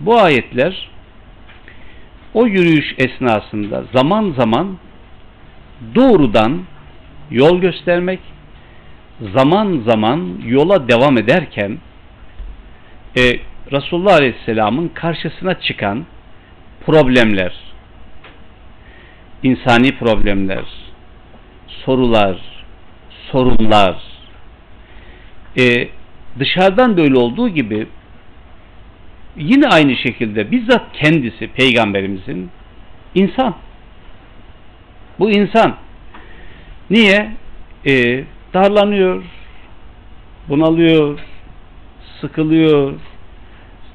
bu ayetler o yürüyüş esnasında zaman zaman doğrudan yol göstermek, zaman zaman yola devam ederken e, Resulullah Aleyhisselam'ın karşısına çıkan problemler, insani problemler, sorular, sorunlar, e, dışarıdan böyle olduğu gibi yine aynı şekilde bizzat kendisi peygamberimizin insan. Bu insan. Niye? E, darlanıyor, bunalıyor, sıkılıyor,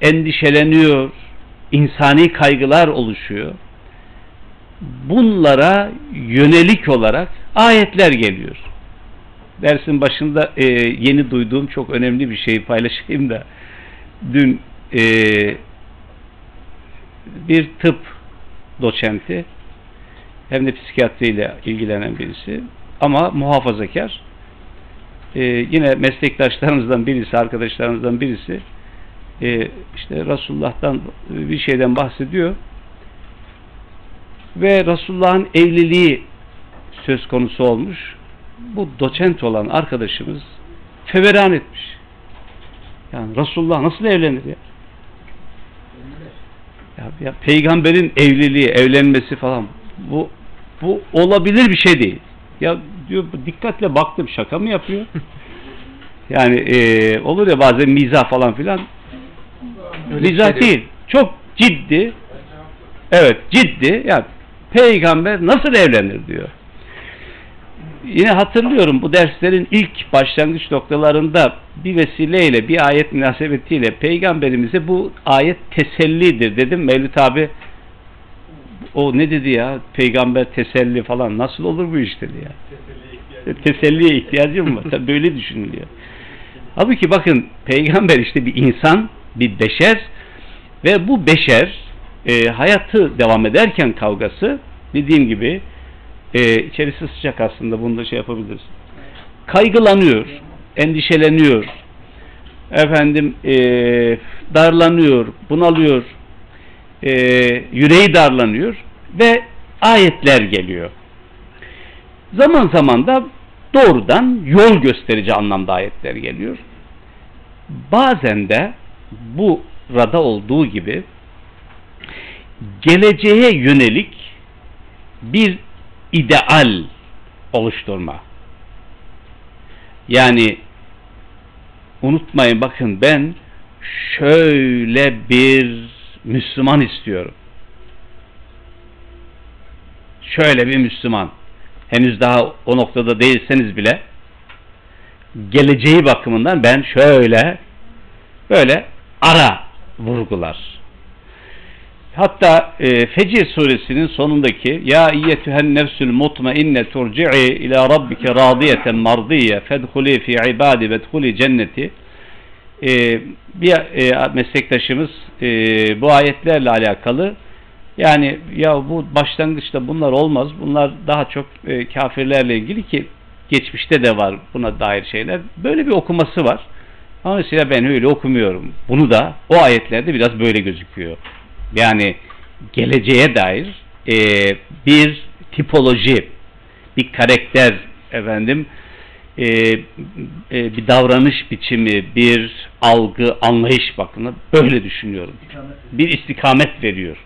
endişeleniyor, insani kaygılar oluşuyor. Bunlara yönelik olarak ayetler geliyor. Dersin başında e, yeni duyduğum çok önemli bir şeyi paylaşayım da dün e, bir tıp doçenti hem de psikiyatriyle ilgilenen birisi ama muhafazakar. E, yine meslektaşlarımızdan birisi arkadaşlarımızdan birisi e, işte Resulullah'tan bir şeyden bahsediyor. Ve Resulullah'ın evliliği söz konusu olmuş. Bu doçent olan arkadaşımız feveran etmiş. Yani Resulullah nasıl evlenir ya ya, ya peygamberin evliliği, evlenmesi falan bu bu olabilir bir şey değil. Ya diyor dikkatle baktım şaka mı yapıyor? yani e, olur ya bazen mizah falan filan. Öyle mizah şey değil. Çok ciddi. Evet ciddi. Ya yani, peygamber nasıl evlenir diyor yine hatırlıyorum bu derslerin ilk başlangıç noktalarında bir vesileyle bir ayet münasebetiyle peygamberimize bu ayet tesellidir dedim. Mevlüt abi o ne dedi ya peygamber teselli falan nasıl olur bu iş dedi ya. Teselliye ihtiyacım var. Tabii böyle düşünülüyor. Halbuki bakın peygamber işte bir insan, bir beşer ve bu beşer e, hayatı devam ederken kavgası dediğim gibi e, içerisi sıcak aslında bunu da şey yapabiliriz. Kaygılanıyor, endişeleniyor, efendim e, darlanıyor, bunalıyor, e, yüreği darlanıyor ve ayetler geliyor. Zaman zaman da doğrudan yol gösterici anlamda ayetler geliyor. Bazen de bu rada olduğu gibi geleceğe yönelik bir ideal oluşturma. Yani unutmayın bakın ben şöyle bir Müslüman istiyorum. Şöyle bir Müslüman. Henüz daha o noktada değilseniz bile geleceği bakımından ben şöyle böyle ara vurgular Hatta e, Fecir suresinin sonundaki Ya iyyetühen nefsül mutmainne turci'i ila rabbike radiyeten mardiye fedhuli fi ibadi vedhuli cenneti e, bir e, meslektaşımız e, bu ayetlerle alakalı yani ya bu başlangıçta bunlar olmaz. Bunlar daha çok e, kafirlerle ilgili ki geçmişte de var buna dair şeyler. Böyle bir okuması var. Ama mesela ben öyle okumuyorum. Bunu da o ayetlerde biraz böyle gözüküyor yani geleceğe dair e, bir tipoloji, bir karakter efendim, e, e, bir davranış biçimi, bir algı, anlayış bakımına böyle düşünüyorum. Bir istikamet veriyor.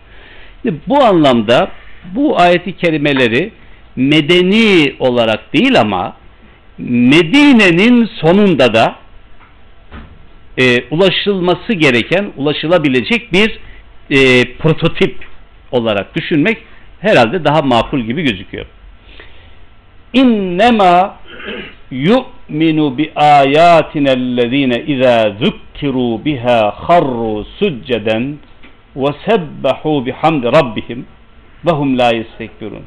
Şimdi bu anlamda bu ayeti kerimeleri medeni olarak değil ama Medine'nin sonunda da e, ulaşılması gereken, ulaşılabilecek bir e, prototip olarak düşünmek herhalde daha makul gibi gözüküyor. İnnemâ yu'minu bi ayatinellezîne izâ zukkiru biha harru succeden ve sebbahu bihamdi rabbihim ve hum la yestekbirun.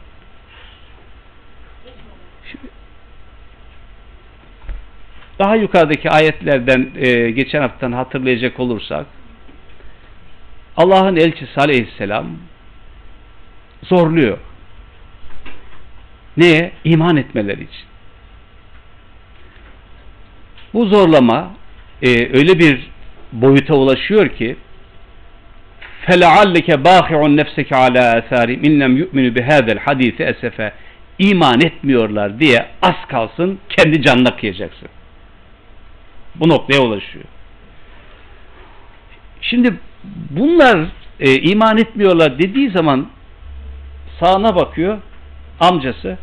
Daha yukarıdaki ayetlerden e, geçen haftadan hatırlayacak olursak Allah'ın elçisi aleyhisselam zorluyor. Neye? İman etmeleri için. Bu zorlama e, öyle bir boyuta ulaşıyor ki فَلَعَلَّكَ بَاخِعٌ نَفْسَكَ عَلَى آثَارِهِمْ اِنْ لَمْ يُؤْمِنُوا بِهَذَا الْحَد۪يثِ اَسَفَ iman etmiyorlar diye az kalsın kendi canına kıyacaksın. Bu noktaya ulaşıyor. Şimdi bunlar e, iman etmiyorlar dediği zaman sağına bakıyor amcası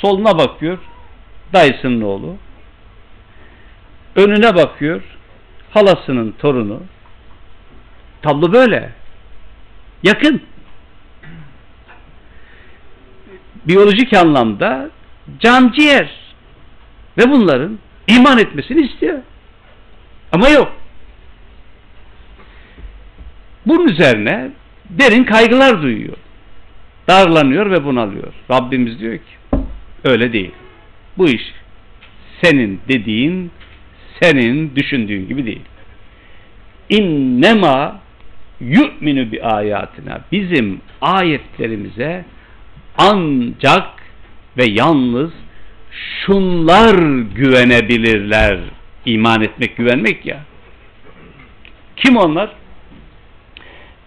soluna bakıyor dayısının oğlu önüne bakıyor halasının torunu. Tablo böyle. Yakın. Biyolojik anlamda can ciğer ve bunların iman etmesini istiyor. Ama yok bunun üzerine derin kaygılar duyuyor darlanıyor ve bunalıyor Rabbimiz diyor ki öyle değil bu iş senin dediğin senin düşündüğün gibi değil. İnnema yu'minu bi ayatina bizim ayetlerimize ancak ve yalnız şunlar güvenebilirler. İman etmek, güvenmek ya. Kim onlar?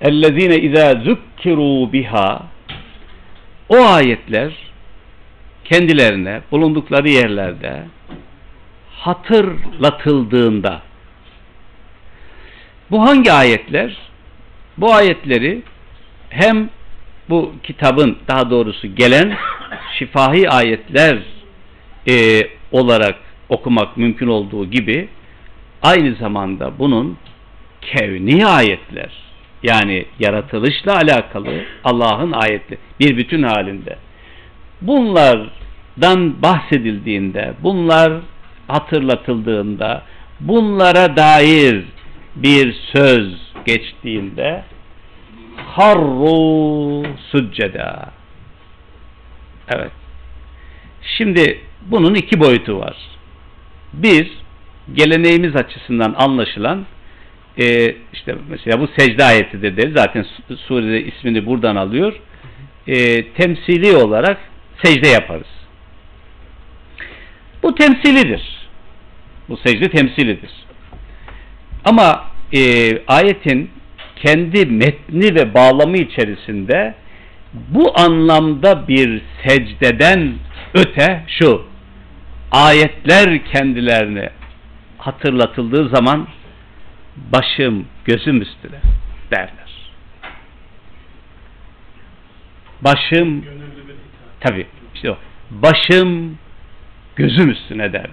اَلَّذ۪ينَ اِذَا ذُكِّرُوا biha O ayetler kendilerine bulundukları yerlerde hatırlatıldığında bu hangi ayetler? Bu ayetleri hem bu kitabın daha doğrusu gelen şifahi ayetler e, olarak okumak mümkün olduğu gibi aynı zamanda bunun kevni ayetler yani yaratılışla alakalı Allah'ın ayetleri bir bütün halinde. Bunlardan bahsedildiğinde bunlar hatırlatıldığında bunlara dair bir söz geçtiğinde harru succeda. Evet. Şimdi bunun iki boyutu var. Bir geleneğimiz açısından anlaşılan e, işte mesela bu secde ayetidir deriz zaten surede ismini buradan alıyor e, temsili olarak secde yaparız bu temsilidir. Bu secde temsilidir. Ama e, ayetin kendi metni ve bağlamı içerisinde bu anlamda bir secdeden öte şu ayetler kendilerine hatırlatıldığı zaman başım gözüm üstüne derler. Başım tabi işte o başım gözüm üstüne derler.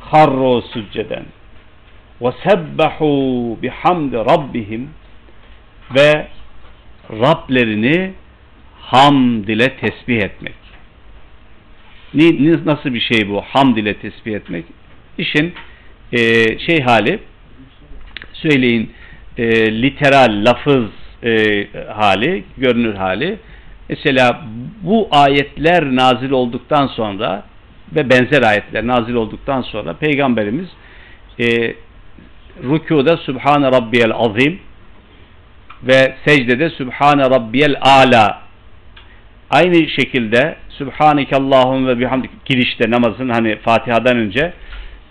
Harro sücceden ve sebbahu bihamdi rabbihim ve Rablerini hamd ile tesbih etmek. Nasıl bir şey bu hamd ile tesbih etmek? İşin e, şey hali söyleyin e, literal lafız e, hali, görünür hali. Mesela bu ayetler nazil olduktan sonra ve benzer ayetler nazil olduktan sonra Peygamberimiz e, rükuda Sübhane Rabbiyel Azim ve secdede Sübhane Rabbiyel Ala. Aynı şekilde Sübhaneke Allahum ve bihamdik girişte namazın hani Fatiha'dan önce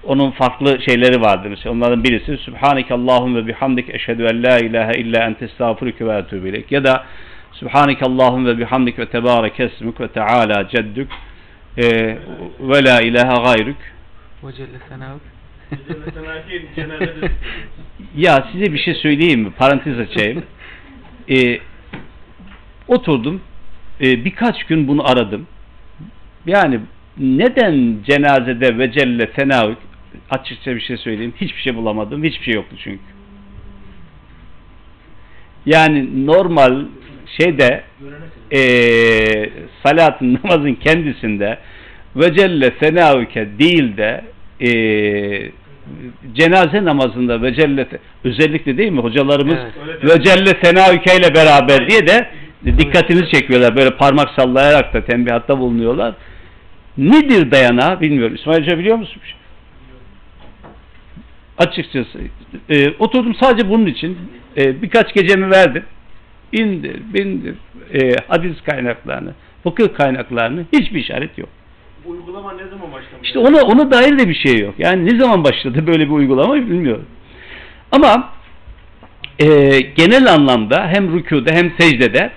onun farklı şeyleri vardır. Mesela onların birisi Sübhaneke Allahum ve bihamdik eşhedü en la ilahe illa ente estağfurüke ve etûbü Ya da Subhaneke Allahum ve bihamdik ve tebarek esmük ve teala ceddük e, ve la ilahe gayrük ve celle senavuk ya size bir şey söyleyeyim mi? Parantez açayım. E, oturdum. E, birkaç gün bunu aradım. Yani neden cenazede ve celle senavuk açıkça bir şey söyleyeyim. Hiçbir şey bulamadım. Hiçbir şey yoktu çünkü. Yani normal şeyde e, salatın namazın kendisinde ve celle senavüke değil de e, cenaze namazında ve celle özellikle değil mi hocalarımız evet. ve celle senavüke ile beraber diye de dikkatinizi çekiyorlar böyle parmak sallayarak da tembihatta bulunuyorlar nedir dayanağı bilmiyorum İsmail Hoca biliyor musun? Açıkçası e, oturdum sadece bunun için e, birkaç gecemi verdim indir, bindir e, hadis kaynaklarını, fıkıh kaynaklarını hiçbir işaret yok. Bu uygulama ne zaman başlamış? İşte ona, ona dair de bir şey yok. Yani ne zaman başladı böyle bir uygulama bilmiyorum. Ama e, genel anlamda hem rükuda hem secdede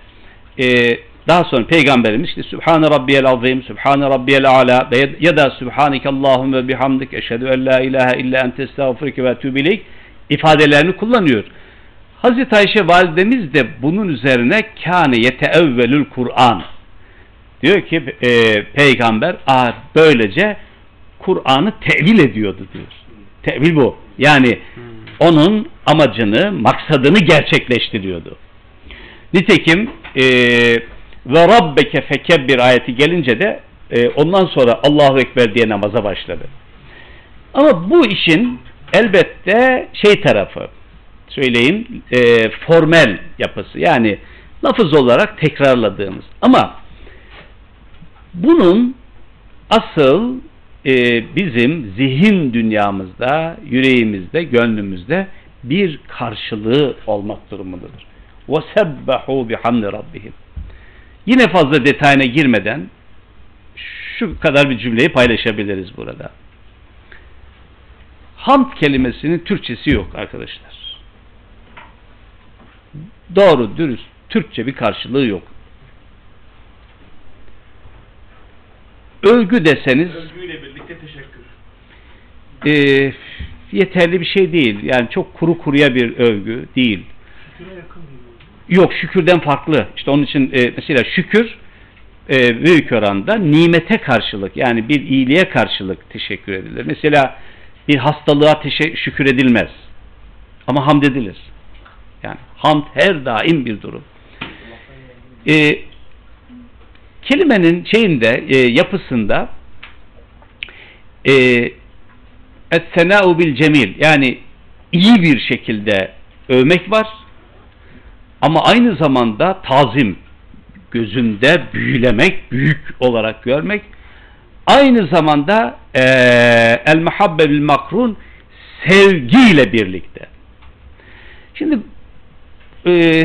e, daha sonra Peygamberimiz işte Sübhane Rabbiyel Azim, Sübhane Rabbiyel Ala ya da Sübhaneke Allahümme bihamdik eşhedü en la ilahe illa ente estağfurike ve tübileyk ifadelerini kullanıyor. Hazreti Ayşe validemiz de bunun üzerine kâne yeteevvelül Kur'an diyor ki e, peygamber a, böylece Kur'an'ı tevil ediyordu diyor. Tevil bu. Yani onun amacını, maksadını gerçekleştiriyordu. Nitekim e, ve rabbeke fekebbir ayeti gelince de e, ondan sonra Allahu Ekber diye namaza başladı. Ama bu işin elbette şey tarafı söyleyeyim e, formel yapısı yani lafız olarak tekrarladığımız ama bunun asıl e, bizim zihin dünyamızda, yüreğimizde, gönlümüzde bir karşılığı olmak durumundadır. وَسَبَّحُوا بِحَمْدِ رَبِّهِمْ Yine fazla detayına girmeden şu kadar bir cümleyi paylaşabiliriz burada. Hamd kelimesinin Türkçesi yok arkadaşlar. Doğru, dürüst, Türkçe bir karşılığı yok. Övgü deseniz Övgüyle birlikte teşekkür. e, yeterli bir şey değil. Yani çok kuru kuruya bir övgü değil. Şüküre yakın. Yok şükürden farklı. İşte onun için e, mesela şükür e, büyük oranda nimete karşılık yani bir iyiliğe karşılık teşekkür edilir. Mesela bir hastalığa şükür edilmez. Ama hamd edilir. Yani hamd her daim bir durum. E, kelimenin şeyinde e, yapısında e, es-sena'u bil cemil yani iyi bir şekilde övmek var ama aynı zamanda tazim gözünde büyülemek, büyük olarak görmek aynı zamanda e, el muhabbe bil makrun sevgiyle birlikte. Şimdi e,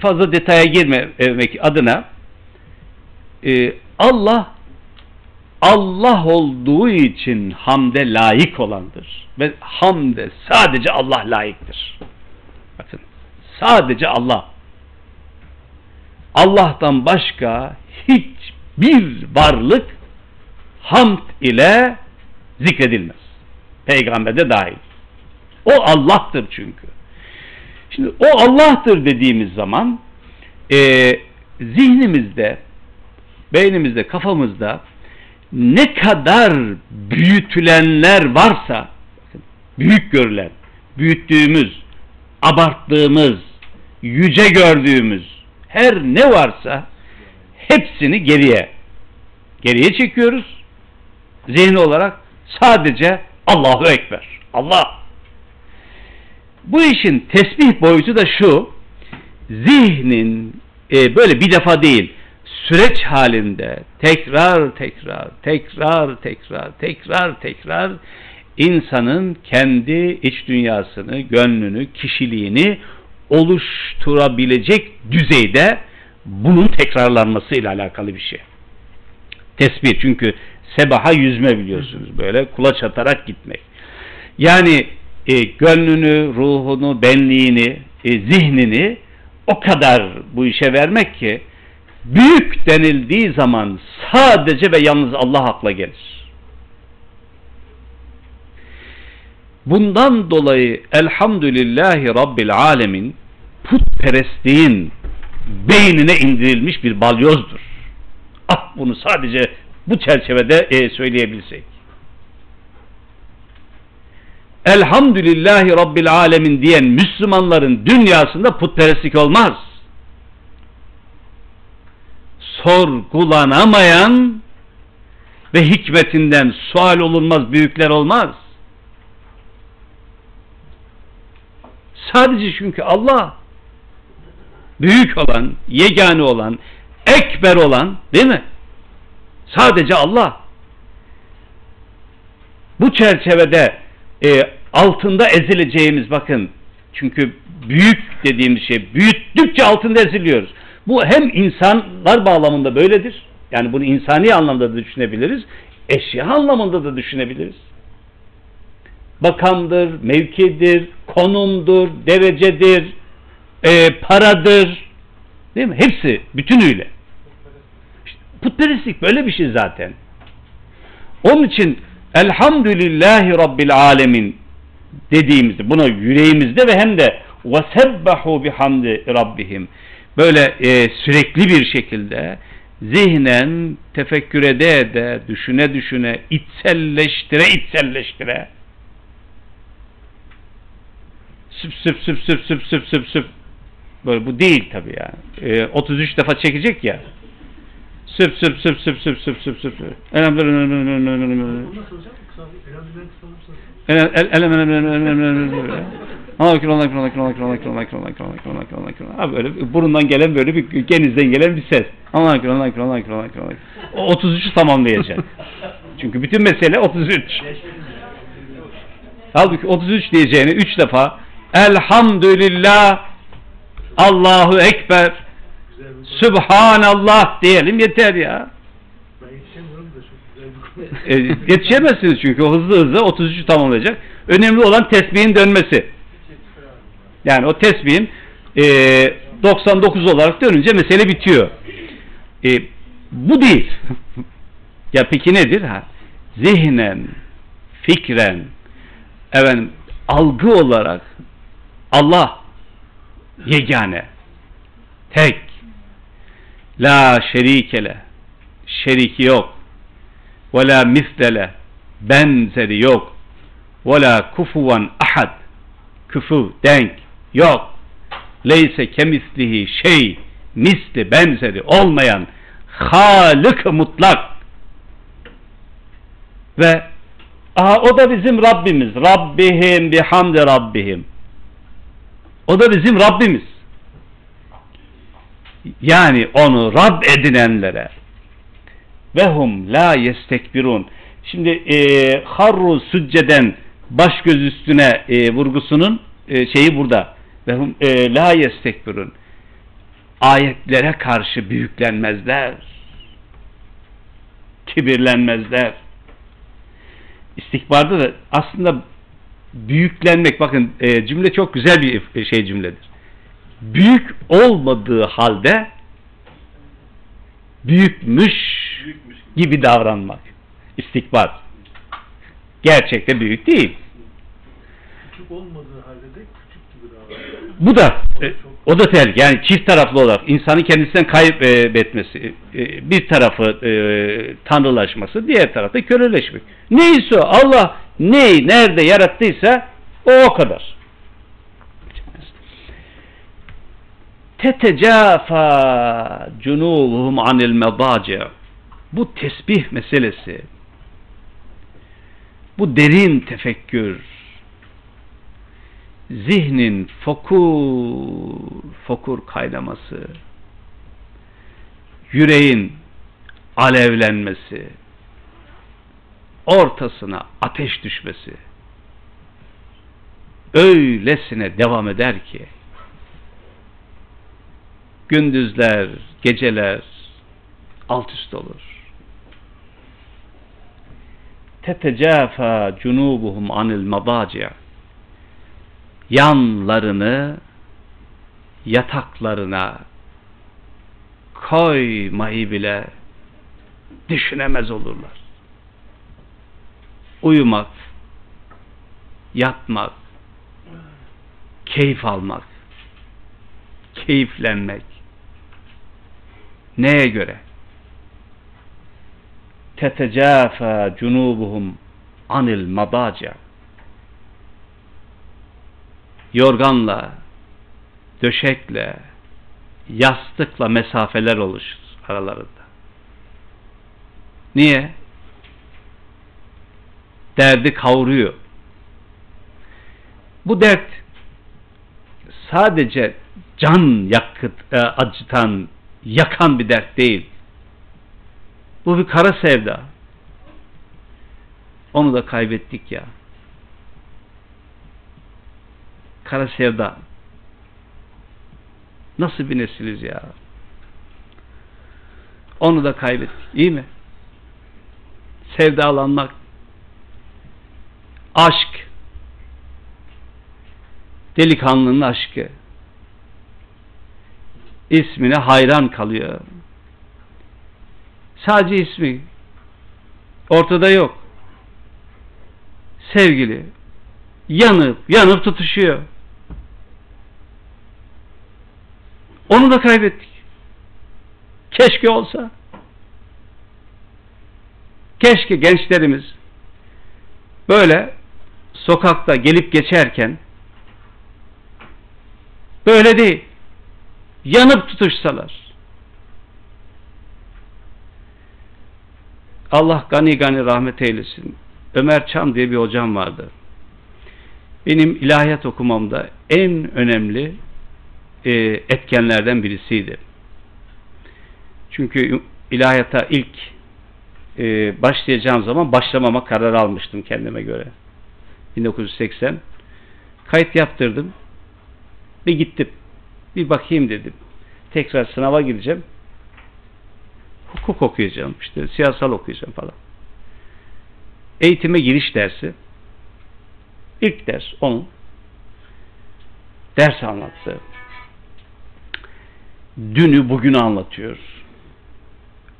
fazla detaya girmemek adına e, Allah Allah olduğu için hamde layık olandır. Ve hamde sadece Allah layıktır. Bakın sadece Allah. Allah'tan başka hiçbir varlık hamd ile zikredilmez. Peygamber de dahil. O Allah'tır çünkü. Şimdi o Allah'tır dediğimiz zaman e, zihnimizde, beynimizde, kafamızda ne kadar büyütülenler varsa büyük görülen, büyüttüğümüz, abarttığımız, yüce gördüğümüz her ne varsa hepsini geriye geriye çekiyoruz. Zihni olarak sadece Allahu Ekber. Allah. Bu işin tesbih boyutu da şu. Zihnin e, böyle bir defa değil süreç halinde tekrar tekrar tekrar tekrar tekrar tekrar insanın kendi iç dünyasını, gönlünü, kişiliğini oluşturabilecek düzeyde bunun tekrarlanması ile alakalı bir şey. Tesbih çünkü sebaha yüzme biliyorsunuz böyle kulaç atarak gitmek. Yani e, gönlünü, ruhunu, benliğini, e, zihnini o kadar bu işe vermek ki büyük denildiği zaman sadece ve yalnız Allah akla gelir. Bundan dolayı elhamdülillahi rabbil alemin putperestliğin beynine indirilmiş bir balyozdur. Ah bunu sadece bu çerçevede e, söyleyebilsek. Elhamdülillahi Rabbil Alemin diyen Müslümanların dünyasında putperestlik olmaz. Sorgulanamayan ve hikmetinden sual olunmaz büyükler olmaz. Sadece çünkü Allah büyük olan, yegane olan, ekber olan değil mi? Sadece Allah. Bu çerçevede e, altında ezileceğimiz bakın çünkü büyük dediğimiz şey büyüttükçe altında eziliyoruz. Bu hem insanlar bağlamında böyledir. Yani bunu insani anlamda da düşünebiliriz. Eşya anlamında da düşünebiliriz Bakandır, mevkidir, konumdur, derecedir, e, paradır. Değil mi? Hepsi bütünüyle. İşte putperestlik böyle bir şey zaten. Onun için Elhamdülillahi Rabbil Alemin dediğimizde buna yüreğimizde ve hem de وَسَبَّحُوا بِحَمْدِ Rabbihim böyle e, sürekli bir şekilde zihnen tefekkür ede ede, düşüne düşüne, içselleştire içselleştire Süp süp süp süp süp süp süp süp. Böyle bu değil tabii yani. E, 33 defa çekecek ya. Süp süp süp süp süp süp süp süp. Elhamdülillah. Abi öyle burundan gelen böyle bir genizden gelen bir ses. Allah ekran Allah ekran Allah ekran Allah ekran. O 33'ü tamamlayacak. Çünkü bütün mesele 33. Halbuki 33 diyeceğini 3 defa Elhamdülillah Allahu Ekber. Sübhanallah diyelim yeter ya. E, yetişemezsiniz çünkü o hızlı hızlı 33'ü tamamlayacak. Önemli olan tesbihin dönmesi. Yani o tesbihin e, 99 olarak dönünce mesele bitiyor. E, bu değil. ya peki nedir? Ha? Zihnen, fikren, efendim, algı olarak Allah. Yegane, tek, la şerikele, şeriki yok, ve la mislele, benzeri yok, ve la kufuvan ahad, küfu, denk, yok, leyse kemislihi şey, misli, benzeri olmayan, halık mutlak, ve aha, o da bizim Rabbimiz, Rabbihim bihamdi Rabbihim, o da bizim Rabbimiz. Yani onu Rab edinenlere ve hum la yestekbirun. Şimdi e, harru sücceden baş göz üstüne e, vurgusunun e, şeyi burada. Ve hum e, la yestekbirun. Ayetlere karşı büyüklenmezler. Kibirlenmezler. İstikbarda da aslında büyüklenmek bakın e, cümle çok güzel bir şey cümledir. Büyük olmadığı halde büyükmüş Büyükmüş. gibi davranmak. İstikbar. Gerçekte büyük değil. Küçük olmadığı halde de küçük gibi davranıyor. Bu da e, o da tehlikeli. Yani çift taraflı olarak insanın kendisinden kaybetmesi, e, bir tarafı e, tanrılaşması, diğer tarafta köleleşmek. Neyse Allah neyi nerede yarattıysa o o kadar. Tetecafa cunubuhum anil medaci. Bu tesbih meselesi. Bu derin tefekkür, zihnin fokur fokur kaynaması, yüreğin alevlenmesi, ortasına ateş düşmesi öylesine devam eder ki gündüzler, geceler alt üst olur. Tetecafa cunubuhum anil madaci' yanlarını yataklarına koymayı bile düşünemez olurlar. Uyumak, yatmak, keyif almak, keyiflenmek. Neye göre? Tetecafa cunubuhum anil madaca yorganla, döşekle, yastıkla mesafeler oluşur aralarında. Niye? Derdi kavuruyor. Bu dert sadece can yakıt, e, acıtan, yakan bir dert değil. Bu bir kara sevda. Onu da kaybettik ya. Kara sevda. Nasıl bir nesiliz ya? Onu da kaybettik. İyi mi? Sevdalanmak. Aşk. Delikanlının aşkı. İsmine hayran kalıyor. Sadece ismi. Ortada yok. Sevgili. Yanıp, yanıp tutuşuyor. Onu da kaybettik. Keşke olsa. Keşke gençlerimiz böyle sokakta gelip geçerken böyle değil. Yanıp tutuşsalar. Allah gani gani rahmet eylesin. Ömer Çam diye bir hocam vardı. Benim ilahiyat okumamda en önemli e, etkenlerden birisiydi. Çünkü ilahiyata ilk e, başlayacağım zaman başlamama karar almıştım kendime göre. 1980 kayıt yaptırdım ve gittim. Bir bakayım dedim. Tekrar sınava gireceğim. Hukuk okuyacağım, işte siyasal okuyacağım falan. Eğitime giriş dersi. İlk ders onun. Ders anlattı. Dünü bugünü anlatıyor.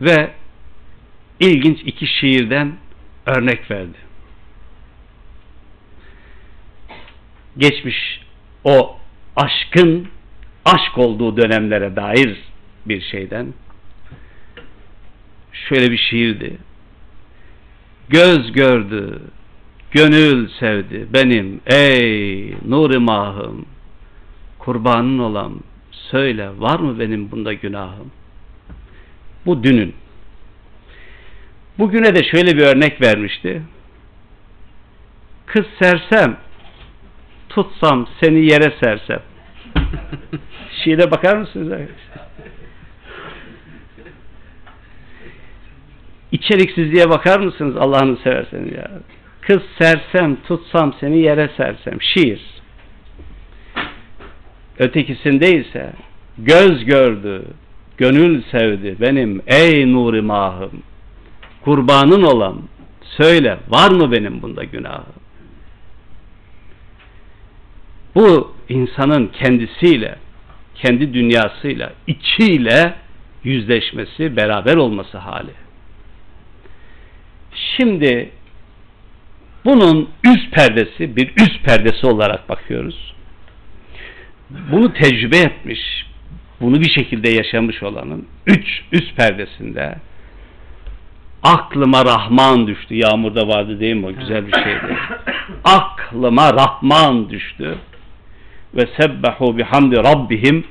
Ve ilginç iki şiirden örnek verdi. Geçmiş o aşkın aşk olduğu dönemlere dair bir şeyden şöyle bir şiirdi. Göz gördü, gönül sevdi benim ey nuri mahım. Kurbanın olan söyle var mı benim bunda günahım? Bu dünün. Bugüne de şöyle bir örnek vermişti. Kız sersem, tutsam seni yere sersem. Şiire bakar mısınız? İçeriksizliğe bakar mısınız Allah'ını severseniz ya? Kız sersem, tutsam seni yere sersem. Şiir. Ötekisinde ise göz gördü, gönül sevdi benim ey nuri mahım. Kurbanın olan söyle var mı benim bunda günahım? Bu insanın kendisiyle, kendi dünyasıyla, içiyle yüzleşmesi, beraber olması hali. Şimdi bunun üst perdesi bir üst perdesi olarak bakıyoruz. Bunu tecrübe etmiş, bunu bir şekilde yaşamış olanın üç üst perdesinde aklıma Rahman düştü. Yağmurda vardı değil mi o güzel bir şeydi. aklıma Rahman düştü. Ve sebbehu bihamdi rabbihim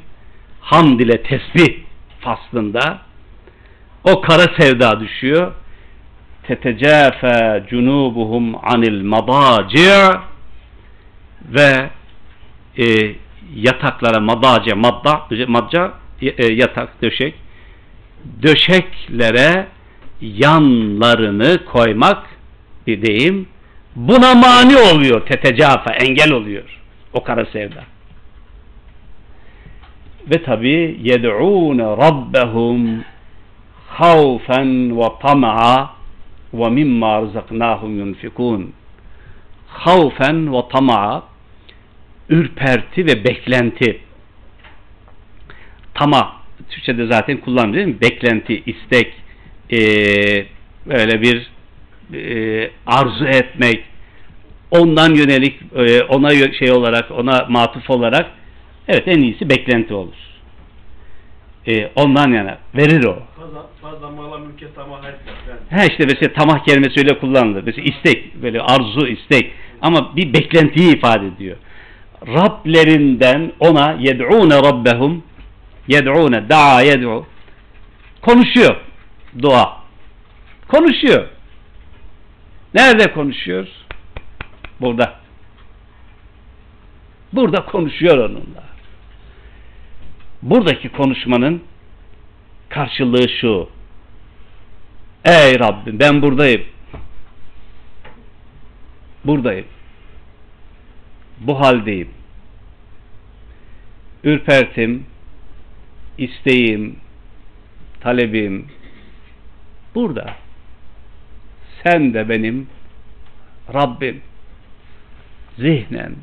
hamd ile tesbih faslında. O kara sevda düşüyor. Tetecafa cunubuhum anil madaci' ve e, yataklara madace madda madca e, yatak döşek. Döşeklere yanlarını koymak bir deyim. Buna mani oluyor tetecafa engel oluyor o kara sevda. Ve tabi yed'ûne rabbehum havfen ve tama'a ve mimma rızaknahum yunfikun havfen ve tama'a ürperti ve beklenti. Tama Türkçe'de zaten kullanılıyor değil mi? Beklenti, istek e, böyle bir e, arzu etmek ondan yönelik e, ona şey olarak ona matuf olarak evet en iyisi beklenti olur. E, ondan yana verir o. Fazla, fazla mala mülke tamah etmez. Ha işte mesela tamah kelimesi öyle kullanılır. Mesela istek, böyle arzu, istek. Ama bir beklentiyi ifade ediyor. Rablerinden ona yed'ûne rabbehum yed'ûne da'a yed'û konuşuyor dua. Konuşuyor. Nerede konuşuyor? Burada. Burada konuşuyor onunla. Buradaki konuşmanın karşılığı şu. Ey Rabbim ben buradayım. Buradayım. Bu haldeyim. Ürpertim, isteğim, talebim burada. Sen de benim Rabbim. Zihnen,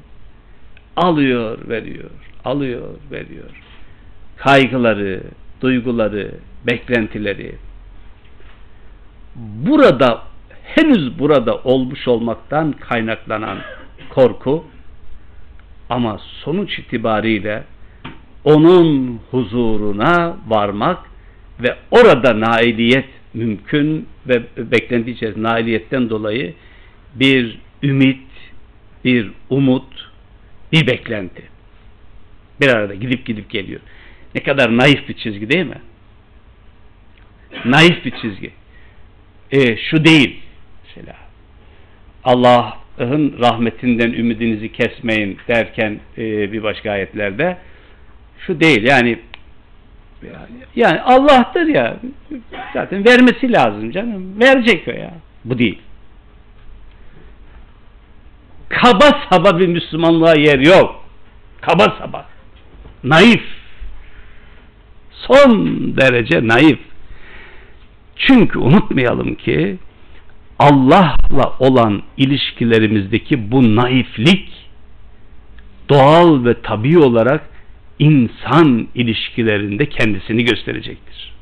alıyor, veriyor, alıyor, veriyor. Kaygıları, duyguları, beklentileri. Burada henüz burada olmuş olmaktan kaynaklanan korku ama sonuç itibariyle onun huzuruna varmak ve orada nailiyet mümkün ve beklenti içerisinde nailiyetten dolayı bir ümit, bir umut, bir beklenti. Bir arada gidip gidip geliyor. Ne kadar naif bir çizgi değil mi? Naif bir çizgi. E, şu değil. Mesela Allah'ın rahmetinden ümidinizi kesmeyin derken e, bir başka ayetlerde şu değil yani yani Allah'tır ya zaten vermesi lazım canım verecek o ya bu değil kaba saba bir Müslümanlığa yer yok. Kaba saba. Naif. Son derece naif. Çünkü unutmayalım ki Allah'la olan ilişkilerimizdeki bu naiflik doğal ve tabi olarak insan ilişkilerinde kendisini gösterecektir.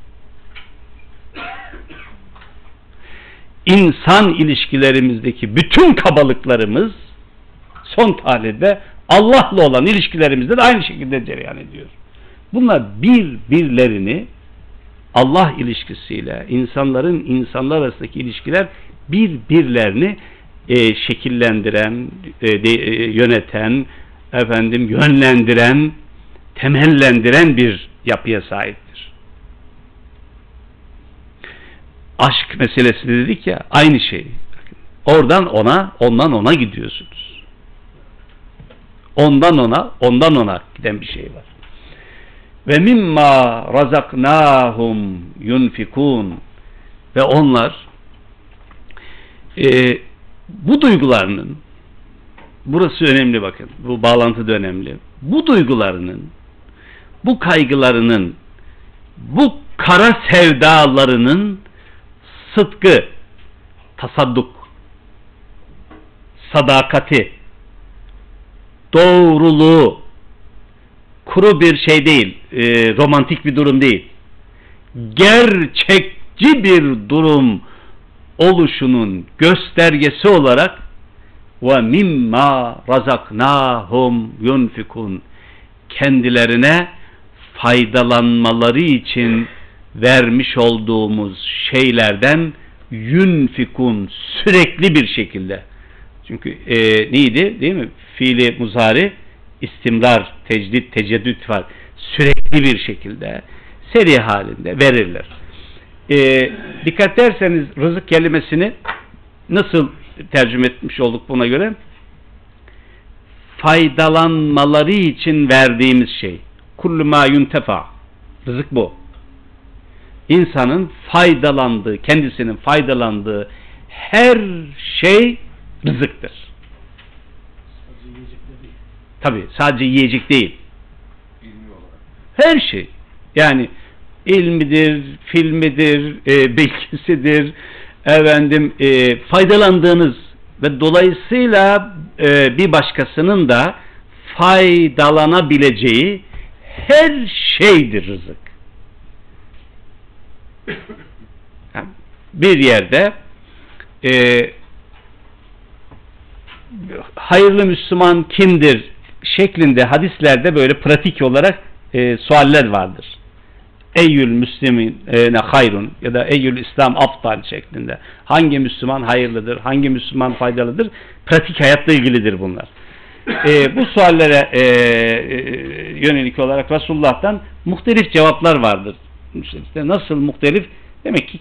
İnsan ilişkilerimizdeki bütün kabalıklarımız son tahlilde Allah'la olan ilişkilerimizde de aynı şekilde cereyan ediyor. Bunlar birbirlerini Allah ilişkisiyle insanların insanlar arasındaki ilişkiler birbirlerini e, şekillendiren, e, de, e, yöneten, efendim yönlendiren, temellendiren bir yapıya sahiptir. Aşk meselesi dedik ya aynı şey. Oradan ona, ondan ona gidiyorsunuz. Ondan ona, ondan ona giden bir şey var. Ve mimma razaknahum yunfikun ve onlar e, bu duygularının burası önemli bakın. Bu bağlantı da önemli. Bu duygularının bu kaygılarının bu kara sevdalarının sıdkı tasadduk sadakati doğruluğu. Kuru bir şey değil e, romantik bir durum değil. Gerçekçi bir durum oluşunun göstergesi olarak ve mimma razaknahum yunfikun kendilerine faydalanmaları için vermiş olduğumuz şeylerden yunfikun sürekli bir şekilde çünkü e, neydi değil mi? Fiili muzari istimrar, tecdit, teceddüt var. Sürekli bir şekilde seri halinde verirler. E, dikkat derseniz rızık kelimesini nasıl tercüme etmiş olduk buna göre? Faydalanmaları için verdiğimiz şey. Kullu ma yuntefa. Rızık bu. İnsanın faydalandığı, kendisinin faydalandığı her şey rızıktır. Tabi sadece yiyecek değil. Her şey. Yani ilmidir, filmidir, e, bilgisidir, efendim e, faydalandığınız ve dolayısıyla e, bir başkasının da faydalanabileceği her şeydir rızık. Bir yerde e, hayırlı Müslüman kimdir şeklinde hadislerde böyle pratik olarak e, sualler vardır. Eyyül Müslümin ne hayrun ya da Eyyül İslam aftal şeklinde. Hangi Müslüman hayırlıdır, hangi Müslüman faydalıdır? Pratik hayatla ilgilidir bunlar. E, bu suallere e, e, yönelik olarak Resulullah'tan muhtelif cevaplar vardır. İşte nasıl muhtelif? Demek ki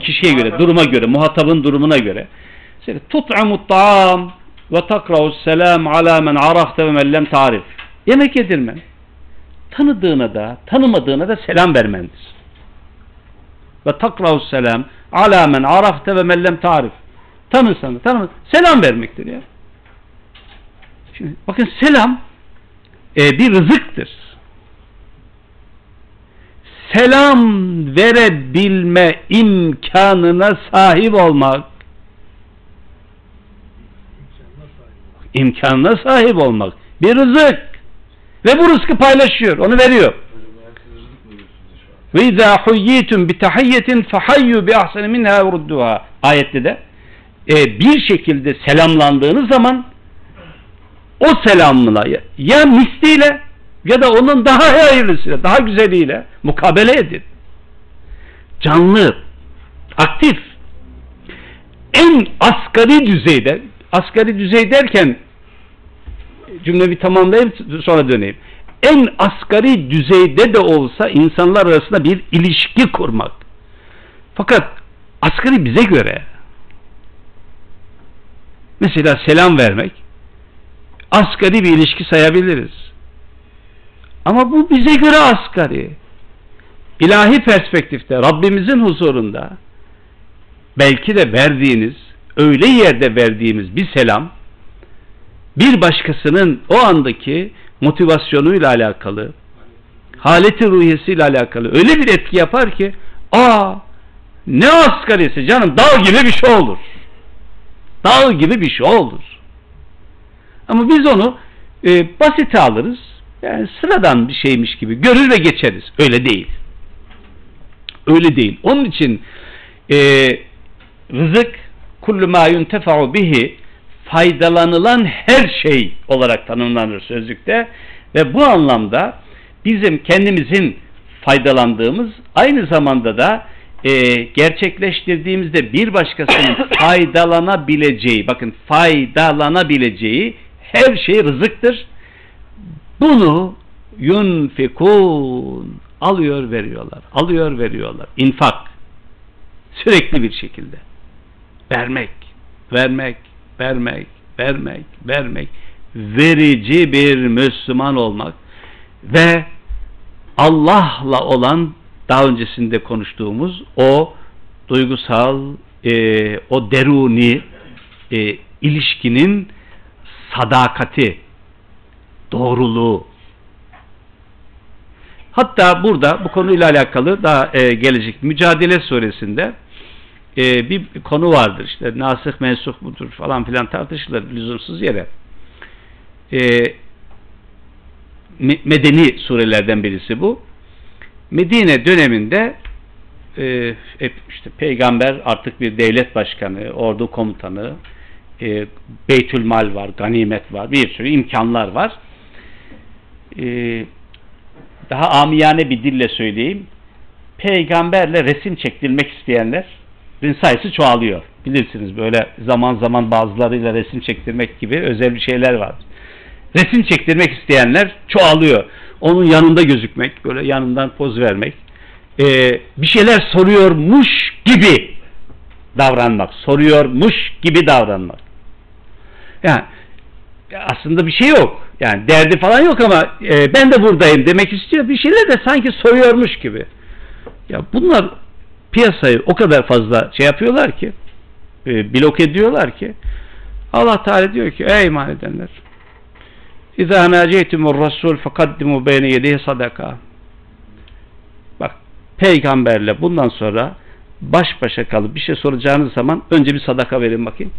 kişiye göre, duruma göre, muhatabın durumuna göre. Tut'amut ta'am ve takra'us selam ala men arafte ve men lem tarif. Yemek yedirmen. Tanıdığına da, tanımadığına da selam vermendir. Ve takra'us selam ala men arafte ve men lem tarif. Tanırsan da, tanımadığına selam vermektir ya. Şimdi bakın selam e, bir rızıktır. Selam verebilme imkanına sahip olmak imkanına sahip olmak Bir rızık. Ve bu rızkı paylaşıyor. Onu veriyor. Ve izâ huyyitum bi tahiyyetin fehayyu bi ahseni minha vurudduha. Ayette de e, bir şekilde selamlandığınız zaman o selamla ya misliyle ya da onun daha hayırlısıyla, daha güzeliyle mukabele edin. Canlı, aktif, en asgari düzeyde, asgari düzey derken cümle bir tamamlayayım sonra döneyim. En asgari düzeyde de olsa insanlar arasında bir ilişki kurmak. Fakat asgari bize göre mesela selam vermek asgari bir ilişki sayabiliriz. Ama bu bize göre asgari. İlahi perspektifte Rabbimizin huzurunda belki de verdiğiniz öyle yerde verdiğimiz bir selam bir başkasının o andaki motivasyonuyla alakalı haleti ruhiyesiyle alakalı öyle bir etki yapar ki aa ne asgarisi canım dağ gibi bir şey olur. Dağ gibi bir şey olur. Ama biz onu e, basite alırız. Yani sıradan bir şeymiş gibi görür ve geçeriz. Öyle değil. Öyle değil. Onun için e, rızık kullu ma yuntefa'u bihi faydalanılan her şey olarak tanımlanır sözlükte ve bu anlamda bizim kendimizin faydalandığımız aynı zamanda da e, gerçekleştirdiğimizde bir başkasının faydalanabileceği bakın faydalanabileceği her şey rızıktır. Bunu yunfikun alıyor veriyorlar. Alıyor veriyorlar. İnfak. Sürekli bir şekilde. Vermek. Vermek. Vermek. Vermek. Vermek. Verici bir Müslüman olmak ve Allah'la olan daha öncesinde konuştuğumuz o duygusal e, o deruni e, ilişkinin sadakati doğruluğu hatta burada bu konuyla alakalı daha e, gelecek Mücadele suresinde e, bir konu vardır işte nasih mensuh budur falan filan tartışılır lüzumsuz yere e, medeni surelerden birisi bu Medine döneminde e, işte peygamber artık bir devlet başkanı, ordu komutanı, e, beytülmal var, ganimet var, bir sürü imkanlar var. E, daha amiyane bir dille söyleyeyim. Peygamberle resim çektirmek isteyenlerin sayısı çoğalıyor. Bilirsiniz böyle zaman zaman bazılarıyla resim çektirmek gibi özel bir şeyler var. Resim çektirmek isteyenler çoğalıyor onun yanında gözükmek, böyle yanından poz vermek, e, bir şeyler soruyormuş gibi davranmak, soruyormuş gibi davranmak. Yani aslında bir şey yok. Yani derdi falan yok ama e, ben de buradayım demek istiyor. Bir şeyler de sanki soruyormuş gibi. Ya bunlar piyasayı o kadar fazla şey yapıyorlar ki, e, blok ediyorlar ki Allah Teala diyor ki ey iman edenler İzâ nâceytumur rasul fekaddimu beyne yedihi sadaka. Bak peygamberle bundan sonra baş başa kalıp bir şey soracağınız zaman önce bir sadaka verin bakayım.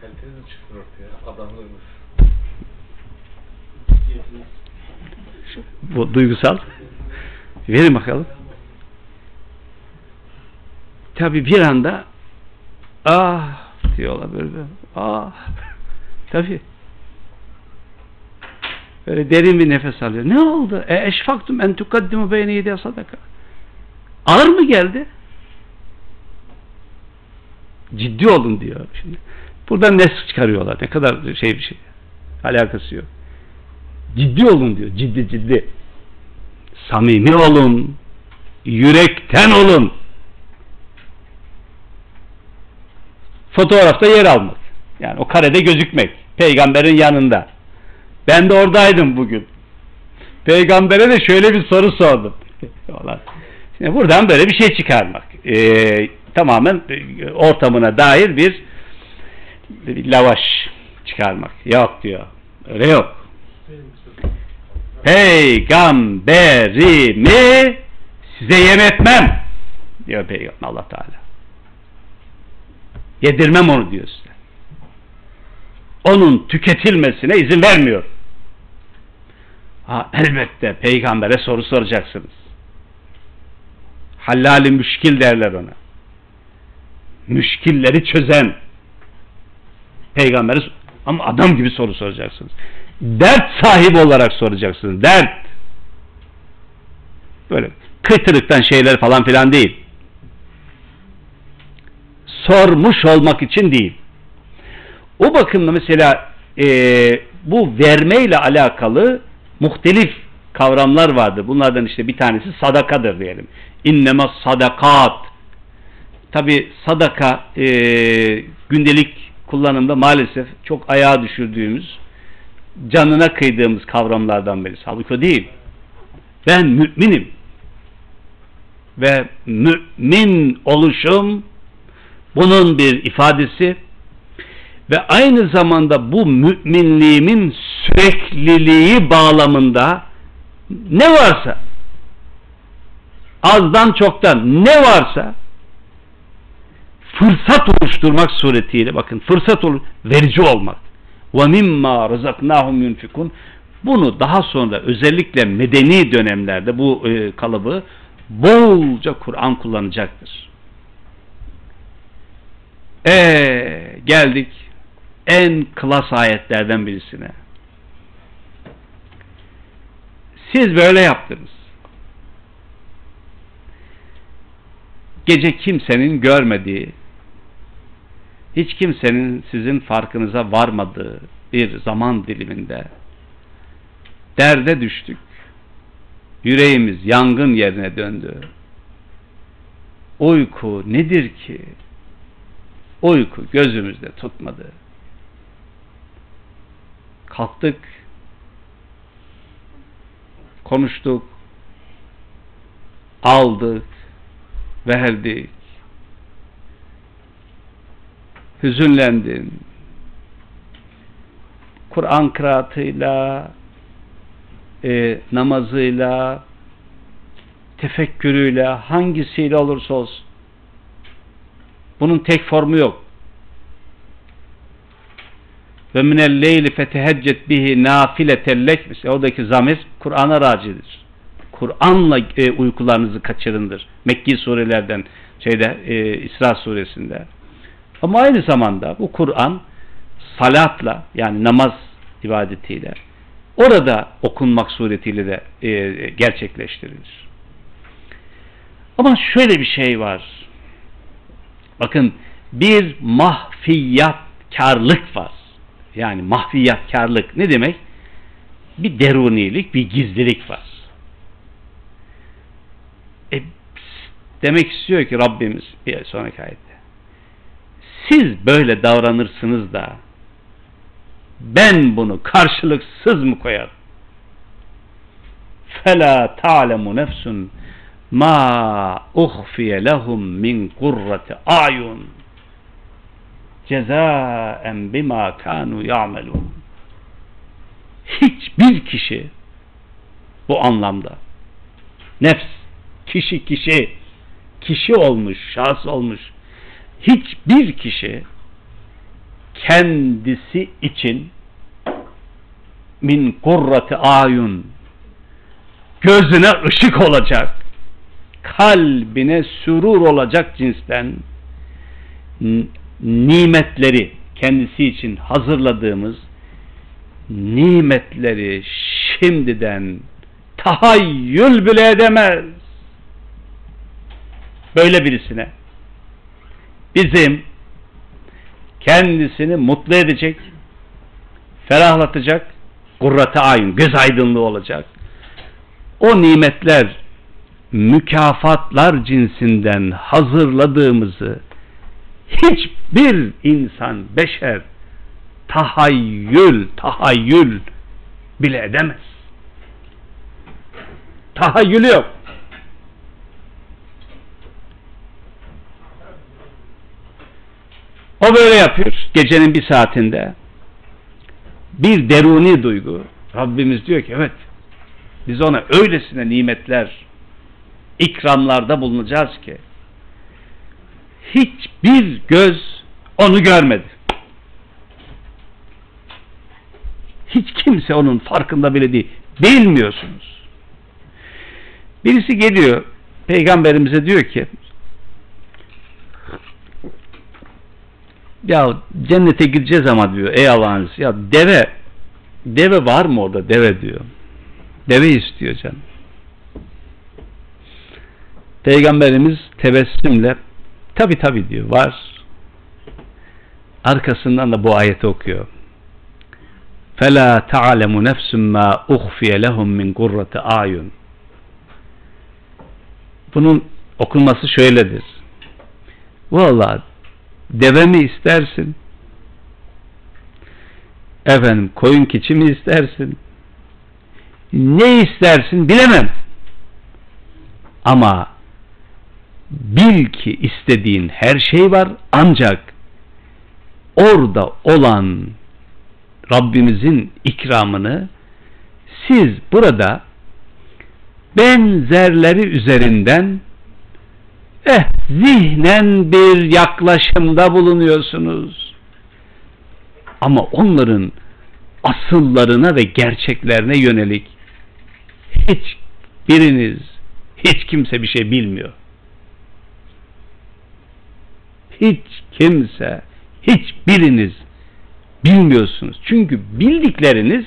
Kaliteniz çıkıyor ortaya. Adamlığınız. Bu duygusal. Verin bakalım. Tabi bir anda ah diyorlar böyle, ah tabi Böyle derin bir nefes alıyor. Ne oldu? E eşfaktum en tukaddimu beyne yedi sadaka. Ağır mı geldi? Ciddi olun diyor şimdi. Buradan ne çıkarıyorlar? Ne kadar şey bir şey. Alakası yok. Ciddi olun diyor. Ciddi ciddi. Samimi olun. Yürekten olun. Fotoğrafta yer almak. Yani o karede gözükmek. Peygamberin yanında. Ben de oradaydım bugün. Peygambere de şöyle bir soru sordum. Şimdi buradan böyle bir şey çıkarmak. Ee, tamamen e, ortamına dair bir, bir lavaş çıkarmak. Yok diyor. Öyle yok. Peygamberimi size yem etmem diyor Peygamber Allah Teala. Yedirmem onu diyor size. Onun tüketilmesine izin vermiyor. Ha, elbette peygambere soru soracaksınız. Hallali müşkil derler ona. Müşkilleri çözen peygambere ama adam gibi soru soracaksınız. Dert sahibi olarak soracaksınız. Dert. Böyle kıtırıktan şeyler falan filan değil. Sormuş olmak için değil. O bakımda mesela e, bu vermeyle alakalı muhtelif kavramlar vardır. Bunlardan işte bir tanesi sadakadır diyelim. İnneme sadakat. Tabi sadaka e, gündelik kullanımda maalesef çok ayağa düşürdüğümüz, canına kıydığımız kavramlardan birisi. Halbuki o değil. Ben müminim. Ve mümin oluşum bunun bir ifadesi ve aynı zamanda bu müminliğimin sürekliliği bağlamında ne varsa azdan çoktan ne varsa fırsat oluşturmak suretiyle bakın fırsat olur verici olmak ve mimma rızaknahum yunfikun bunu daha sonra özellikle medeni dönemlerde bu e, kalıbı bolca Kur'an kullanacaktır. E geldik en klas ayetlerden birisine. Siz böyle yaptınız. Gece kimsenin görmediği, hiç kimsenin sizin farkınıza varmadığı bir zaman diliminde derde düştük. Yüreğimiz yangın yerine döndü. Uyku nedir ki? Uyku gözümüzde tutmadı. Kalktık, konuştuk, aldık, verdik. Hüzünlendin. Kur'an kıraatıyla, e, namazıyla, tefekkürüyle, hangisiyle olursa olsun. Bunun tek formu yok. Ve minel leyli feteheccet bihi nafiletellek mesela oradaki zamir Kur'an'a racidir. Kur'an'la e, uykularınızı kaçırındır. Mekki surelerden şeyde e, İsra suresinde. Ama aynı zamanda bu Kur'an salatla yani namaz ibadetiyle orada okunmak suretiyle de e, gerçekleştirilir. Ama şöyle bir şey var. Bakın bir mahfiyatkarlık var. Yani mahfiyatkarlık ne demek? Bir derunilik, bir gizlilik var. E, demek istiyor ki Rabbimiz bir sonraki ayette. Siz böyle davranırsınız da ben bunu karşılıksız mı koyarım? Fela ta'lemu nefsun ma uhfiye lehum min kurrati ayun cezaen bima kanu ya'melun hiçbir kişi bu anlamda nefs kişi kişi kişi olmuş şahs olmuş hiçbir kişi kendisi için min kurrati ayun gözüne ışık olacak kalbine sürur olacak cinsten nimetleri kendisi için hazırladığımız nimetleri şimdiden tahayyül bile edemez. Böyle birisine bizim kendisini mutlu edecek, ferahlatacak, kurrata ayın, göz aydınlığı olacak. O nimetler mükafatlar cinsinden hazırladığımızı hiçbir insan, beşer tahayyül, tahayyül bile edemez. Tahayyülü yok. O böyle yapıyor gecenin bir saatinde. Bir deruni duygu. Rabbimiz diyor ki evet biz ona öylesine nimetler ikramlarda bulunacağız ki hiçbir göz onu görmedi. Hiç kimse onun farkında bile değil. Bilmiyorsunuz. Birisi geliyor peygamberimize diyor ki ya cennete gideceğiz ama diyor ey Allah'ın ya deve deve var mı orada deve diyor. Deve istiyor canım. Peygamberimiz tebessümle tabi tabi diyor var. Arkasından da bu ayeti okuyor. Fela ta'lemu nefsum ma ukhfiye lehum min qurrati ayun. Bunun okunması şöyledir. Vallahi deve mi istersin? Efendim koyun keçi mi istersin? Ne istersin bilemem. Ama bil ki istediğin her şey var ancak orada olan Rabbimizin ikramını siz burada benzerleri üzerinden eh zihnen bir yaklaşımda bulunuyorsunuz. Ama onların asıllarına ve gerçeklerine yönelik hiç biriniz, hiç kimse bir şey bilmiyor. Hiç kimse, hiç biriniz bilmiyorsunuz. Çünkü bildikleriniz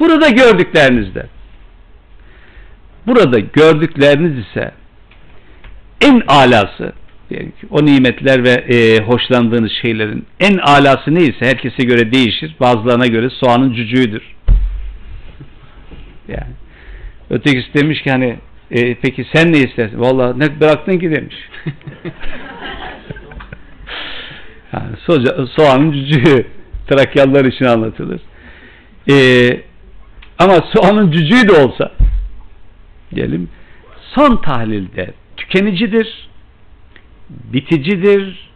burada gördüklerinizde. Burada gördükleriniz ise en alası diyelim ki o nimetler ve e, hoşlandığınız şeylerin en alası neyse herkese göre değişir. Bazılarına göre soğanın cücüğüdür. Yani ötekisi demiş ki hani e, peki sen ne istersin? Vallahi ne bıraktın ki demiş. yani soca, soğanın cücüğü Trakyalılar için anlatılır. Ee, ama soğanın cücüğü de olsa diyelim son tahlilde tükenicidir, biticidir,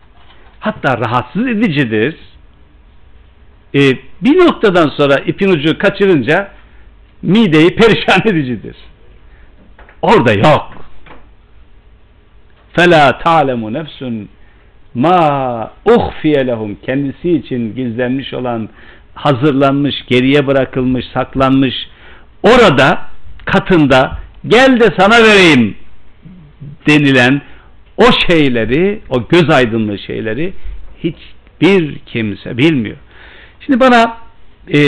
hatta rahatsız edicidir. Ee, bir noktadan sonra ipin ucu kaçırınca mideyi perişan edicidir. Orada yok. فَلَا تَعْلَمُ nefsun ma uhfiye lehum kendisi için gizlenmiş olan hazırlanmış, geriye bırakılmış, saklanmış orada katında gel de sana vereyim denilen o şeyleri, o göz aydınlığı şeyleri hiçbir kimse bilmiyor. Şimdi bana e,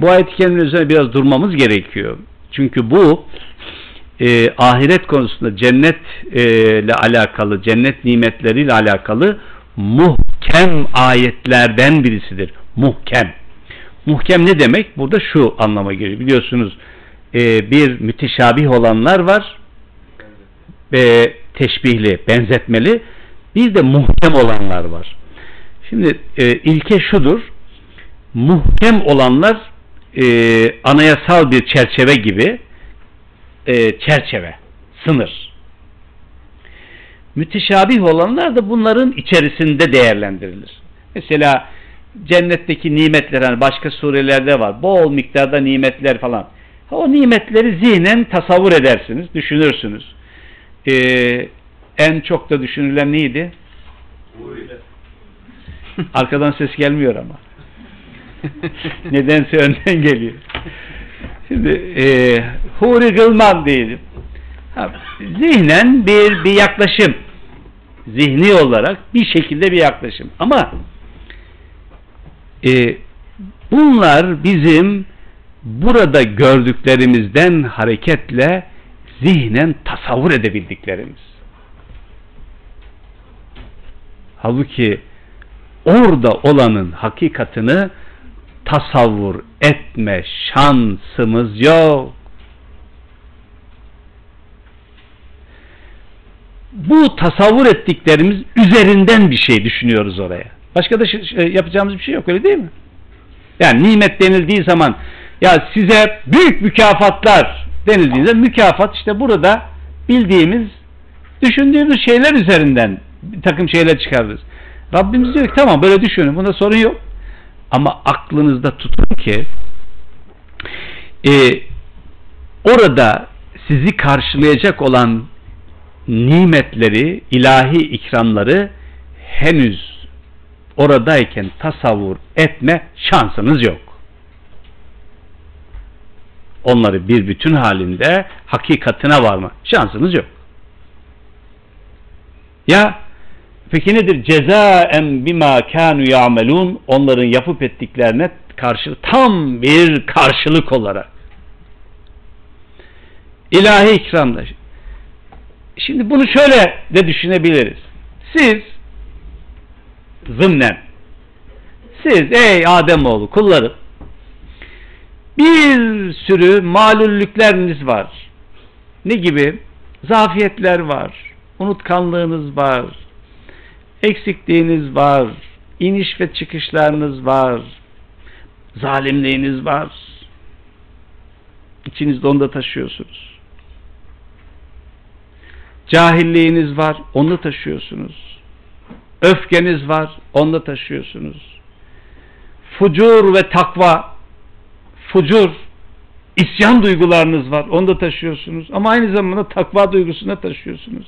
bu ayet-i üzerine biraz durmamız gerekiyor. Çünkü bu e, ahiret konusunda cennet e, alakalı, cennet nimetleriyle alakalı muhkem ayetlerden birisidir. Muhkem. Muhkem ne demek? Burada şu anlama geliyor. Biliyorsunuz e, bir müteşabih olanlar var ve teşbihli, benzetmeli. Bir de muhkem olanlar var. Şimdi e, ilke şudur. Muhkem olanlar e, anayasal bir çerçeve gibi e, çerçeve, sınır. Müteşabih olanlar da bunların içerisinde değerlendirilir. Mesela cennetteki nimetler hani başka surelerde var. Bol miktarda nimetler falan. O nimetleri zihnen tasavvur edersiniz, düşünürsünüz. Ee, en çok da düşünülen neydi? Arkadan ses gelmiyor ama. Nedense önden geliyor. E, huri gılman diyelim. Ha, zihnen bir, bir yaklaşım. Zihni olarak bir şekilde bir yaklaşım. Ama e, bunlar bizim burada gördüklerimizden hareketle zihnen tasavvur edebildiklerimiz. Halbuki orada olanın hakikatını tasavvur etme şansımız yok. Bu tasavvur ettiklerimiz üzerinden bir şey düşünüyoruz oraya. Başka da şey, yapacağımız bir şey yok öyle değil mi? Yani nimet denildiği zaman ya size büyük mükafatlar denildiğinde mükafat işte burada bildiğimiz düşündüğümüz şeyler üzerinden bir takım şeyler çıkarırız. Rabbimiz diyor ki tamam böyle düşünün bunda sorun yok. Ama aklınızda tutun ki e, orada sizi karşılayacak olan nimetleri, ilahi ikramları henüz oradayken tasavvur etme şansınız yok. onları bir bütün halinde hakikatine varma şansınız yok. Ya peki nedir? Cezaen bima kanu ya'melun onların yapıp ettiklerine karşı tam bir karşılık olarak. İlahi ikramda. Şimdi bunu şöyle de düşünebiliriz. Siz zımnen siz ey Ademoğlu kulları bir sürü malüllükleriniz var. Ne gibi? Zafiyetler var. Unutkanlığınız var. Eksikliğiniz var. iniş ve çıkışlarınız var. Zalimliğiniz var. İçinizde onu da taşıyorsunuz. Cahilliğiniz var, onu taşıyorsunuz. Öfkeniz var, onu taşıyorsunuz. Fucur ve takva, fucur, isyan duygularınız var, onu da taşıyorsunuz. Ama aynı zamanda takva duygusunu da taşıyorsunuz.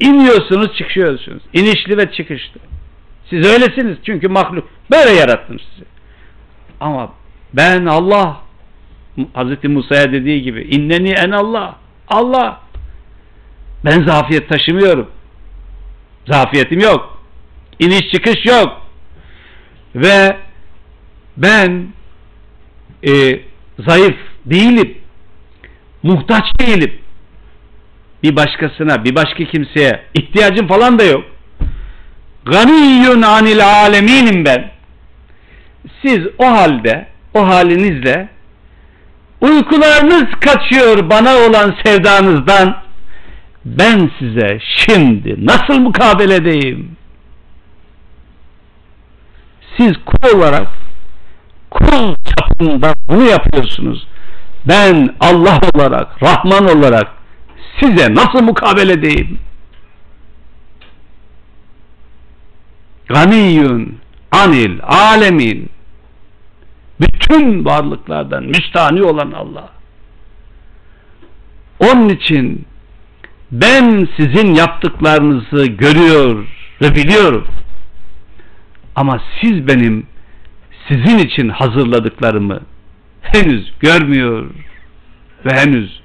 İniyorsunuz, çıkıyorsunuz. İnişli ve çıkışlı. Siz öylesiniz çünkü mahluk. Böyle yarattım sizi. Ama ben Allah Hz. Musa'ya dediği gibi inneni en Allah. Allah. Ben zafiyet taşımıyorum. Zafiyetim yok. İniş çıkış yok. Ve ben e, zayıf değilim. Muhtaç değilim. Bir başkasına, bir başka kimseye ihtiyacım falan da yok. Ganiyyun anil aleminim ben. Siz o halde, o halinizle uykularınız kaçıyor bana olan sevdanızdan ben size şimdi nasıl mukabele edeyim? Siz kul olarak kul çapında bunu yapıyorsunuz. Ben Allah olarak, Rahman olarak size nasıl mukabele edeyim? Ganiyun anil alemin bütün varlıklardan müstani olan Allah. Onun için ben sizin yaptıklarınızı görüyor ve biliyorum. Ama siz benim sizin için hazırladıklarımı henüz görmüyor ve henüz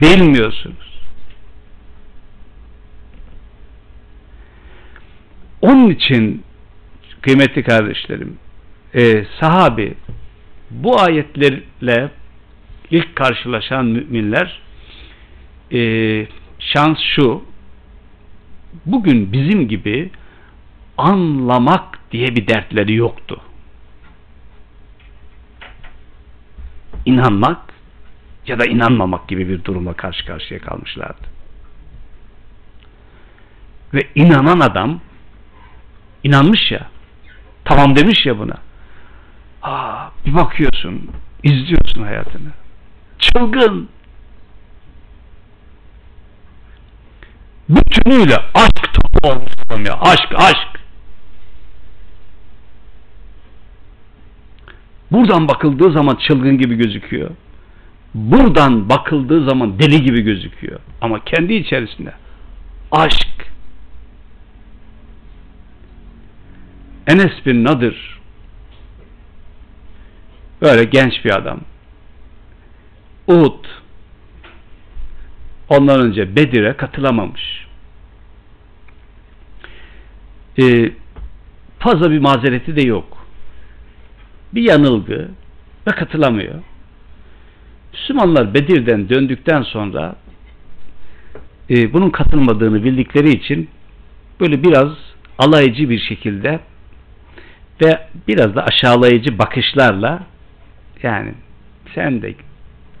bilmiyorsunuz. Onun için kıymetli kardeşlerim e, sahabi bu ayetlerle ilk karşılaşan müminler e, şans şu bugün bizim gibi anlamak diye bir dertleri yoktu. İnanmak ya da inanmamak gibi bir durumla karşı karşıya kalmışlardı. Ve inanan adam inanmış ya tamam demiş ya buna aa, bir bakıyorsun izliyorsun hayatını çılgın bütünüyle aşk topu olmuş ya. Aşk, aşk. Buradan bakıldığı zaman çılgın gibi gözüküyor. Buradan bakıldığı zaman deli gibi gözüküyor. Ama kendi içerisinde aşk. Enes bin Nadir böyle genç bir adam. Uhud ondan önce Bedir'e katılamamış. Ee, fazla bir mazereti de yok. Bir yanılgı ve katılamıyor. Müslümanlar Bedir'den döndükten sonra e, bunun katılmadığını bildikleri için böyle biraz alaycı bir şekilde ve biraz da aşağılayıcı bakışlarla yani sen de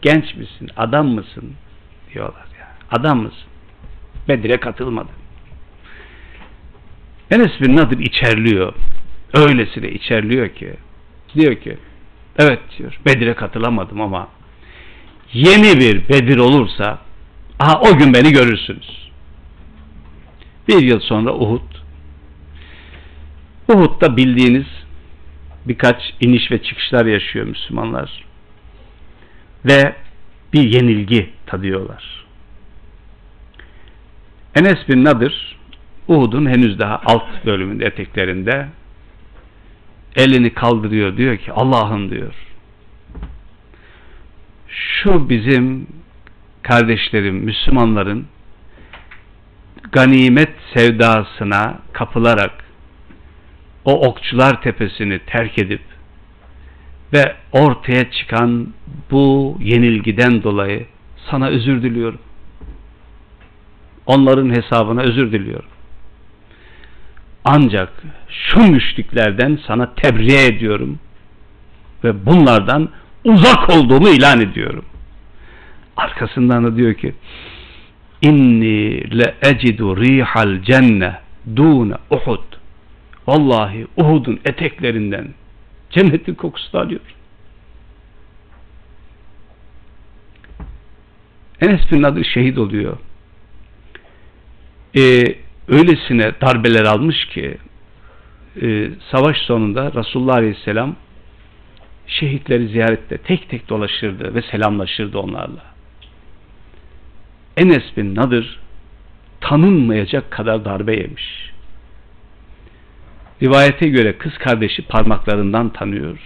genç misin, adam mısın diyorlar. Adam mısın? Bedir'e katılmadı. Enes bin Nadir içerliyor. Öylesine içerliyor ki diyor ki evet diyor Bedir'e katılamadım ama yeni bir Bedir olursa aha o gün beni görürsünüz. Bir yıl sonra Uhud Uhud'da bildiğiniz birkaç iniş ve çıkışlar yaşıyor Müslümanlar. Ve bir yenilgi tadıyorlar. Enes bin Nadir Uhud'un henüz daha alt bölümünde eteklerinde elini kaldırıyor diyor ki Allah'ım diyor şu bizim kardeşlerim, Müslümanların ganimet sevdasına kapılarak o okçular tepesini terk edip ve ortaya çıkan bu yenilgiden dolayı sana özür diliyorum. Onların hesabına özür diliyorum. Ancak şu müşriklerden sana tebriğe ediyorum ve bunlardan uzak olduğumu ilan ediyorum. Arkasından da diyor ki inni le ecidu rihal cenne dune Uhud vallahi Uhud'un eteklerinden cennetin kokusu alıyor. Enes bin Nadir şehit oluyor. Ee, öylesine darbeler almış ki e, savaş sonunda Resulullah Aleyhisselam şehitleri ziyarette tek tek dolaşırdı ve selamlaşırdı onlarla. Enes bin Nadir tanınmayacak kadar darbe yemiş. Rivayete göre kız kardeşi parmaklarından tanıyor.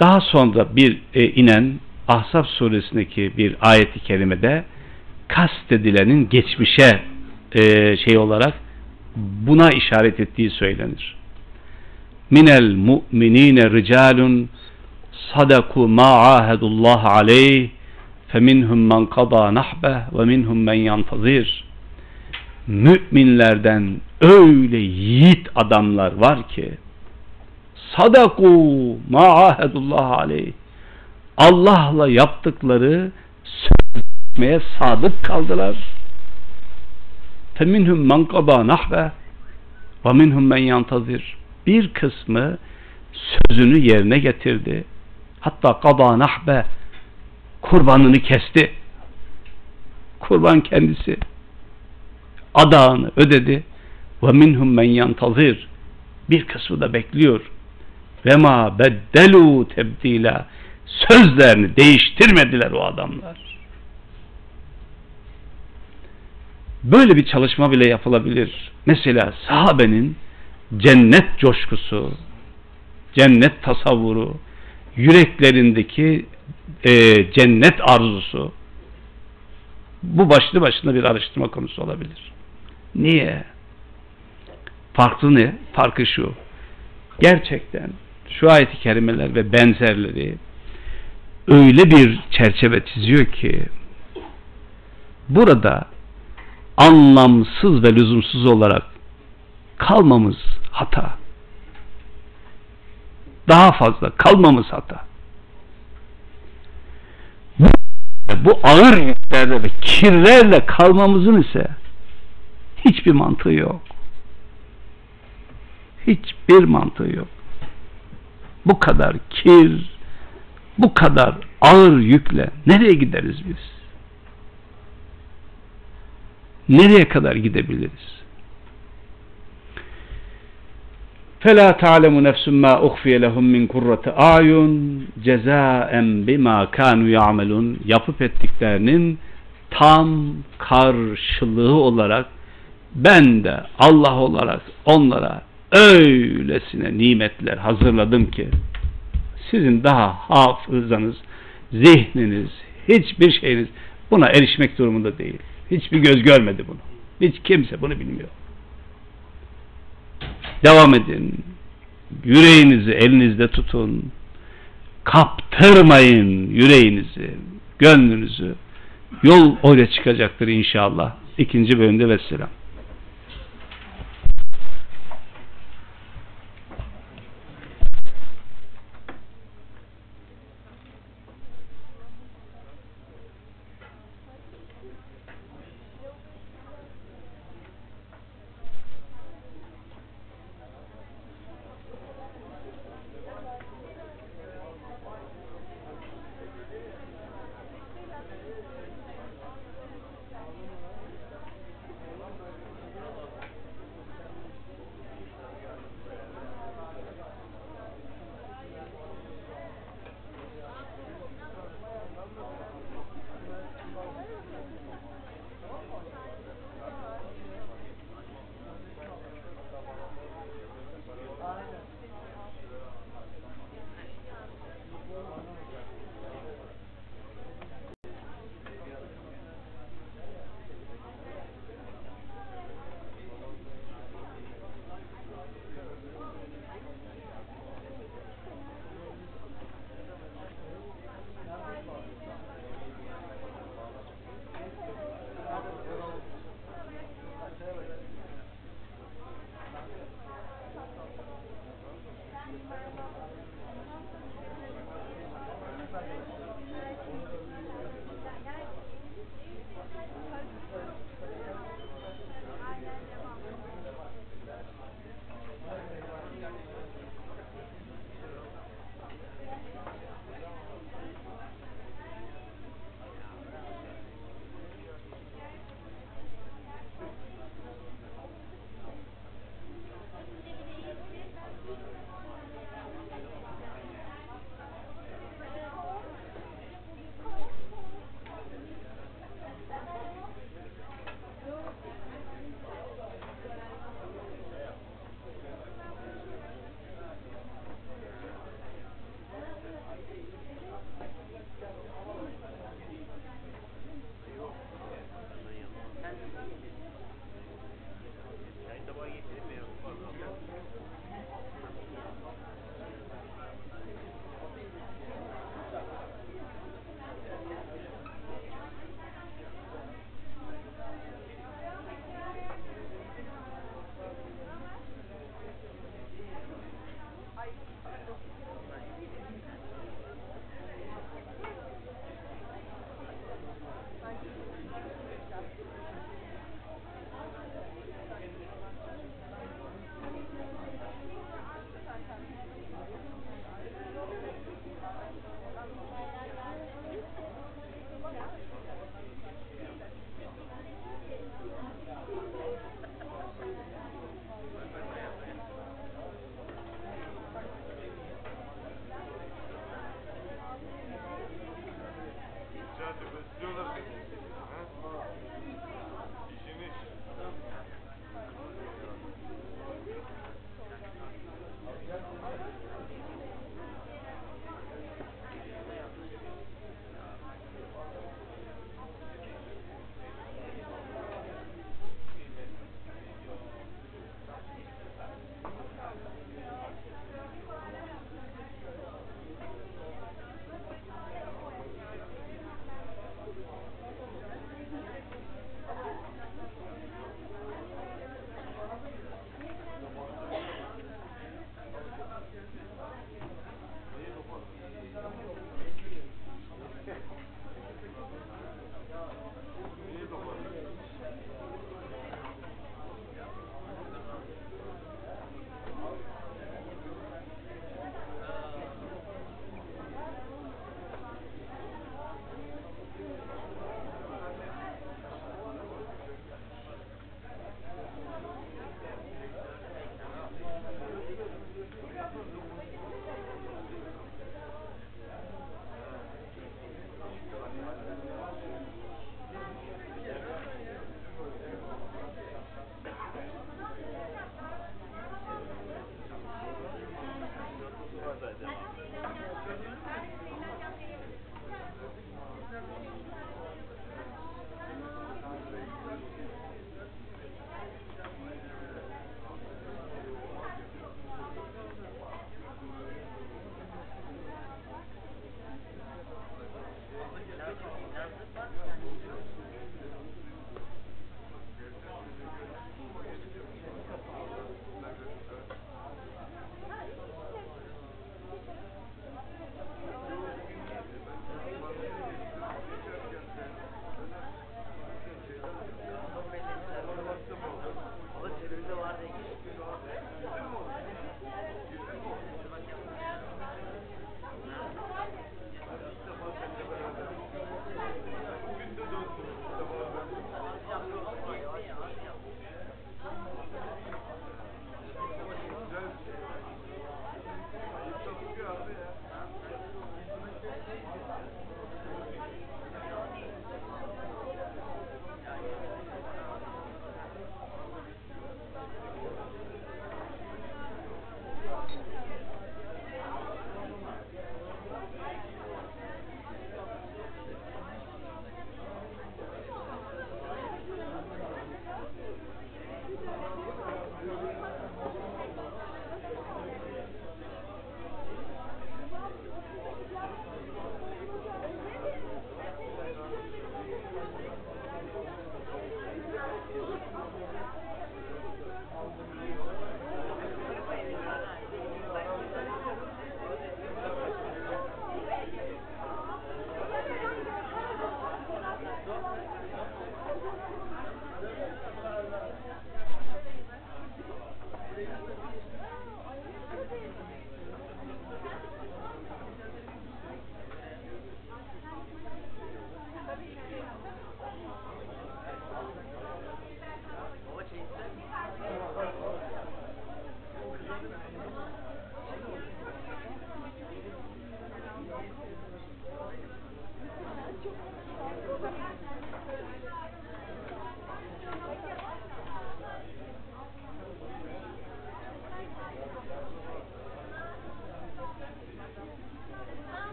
Daha sonra bir e, inen Ahzab suresindeki bir ayeti kerimede kastedilenin geçmişe e, şey olarak buna işaret ettiği söylenir. Minel mu'minine ricalun sadaku ma ahedullah aleyh feminhum men qada nahbe ve minhum men yantazir müminlerden öyle yiğit adamlar var ki sadaku ma ahedullah aleyh Allah'la yaptıkları sözleşmeye sadık kaldılar. Feminhum men qada nahbe ve minhum men yantazir. Bir kısmı sözünü yerine getirdi. Hatta qada nahbe kurbanını kesti. Kurban kendisi adağını ödedi. Ve minhum men yantazir. Bir kısmı da bekliyor. Ve ma beddelu tebdila. Sözlerini değiştirmediler o adamlar. Böyle bir çalışma bile yapılabilir. Mesela sahabenin cennet coşkusu, cennet tasavvuru, yüreklerindeki e, cennet arzusu bu başlı başına bir araştırma konusu olabilir. Niye? Farklı ne? Farkı şu. Gerçekten şu ayet-i kerimeler ve benzerleri öyle bir çerçeve çiziyor ki burada anlamsız ve lüzumsuz olarak kalmamız hata. Daha fazla kalmamız hata. Bu, bu ağır yüklerde ve kirlerle kalmamızın ise hiçbir mantığı yok. Hiçbir mantığı yok. Bu kadar kir, bu kadar ağır yükle nereye gideriz biz? Nereye kadar gidebiliriz? فَلَا تَعْلَمُ نَفْسٌ مَا اُخْفِيَ لَهُمْ مِنْ قُرَّةِ اَعْيُنْ جَزَاءً بِمَا كَانُوا يَعْمَلُونَ Yapıp ettiklerinin tam karşılığı olarak ben de Allah olarak onlara öylesine nimetler hazırladım ki sizin daha hafızanız, zihniniz, hiçbir şeyiniz buna erişmek durumunda değil. Hiçbir göz görmedi bunu. Hiç kimse bunu bilmiyor. Devam edin. Yüreğinizi elinizde tutun. Kaptırmayın yüreğinizi, gönlünüzü. Yol oraya çıkacaktır inşallah. İkinci bölümde vesselam.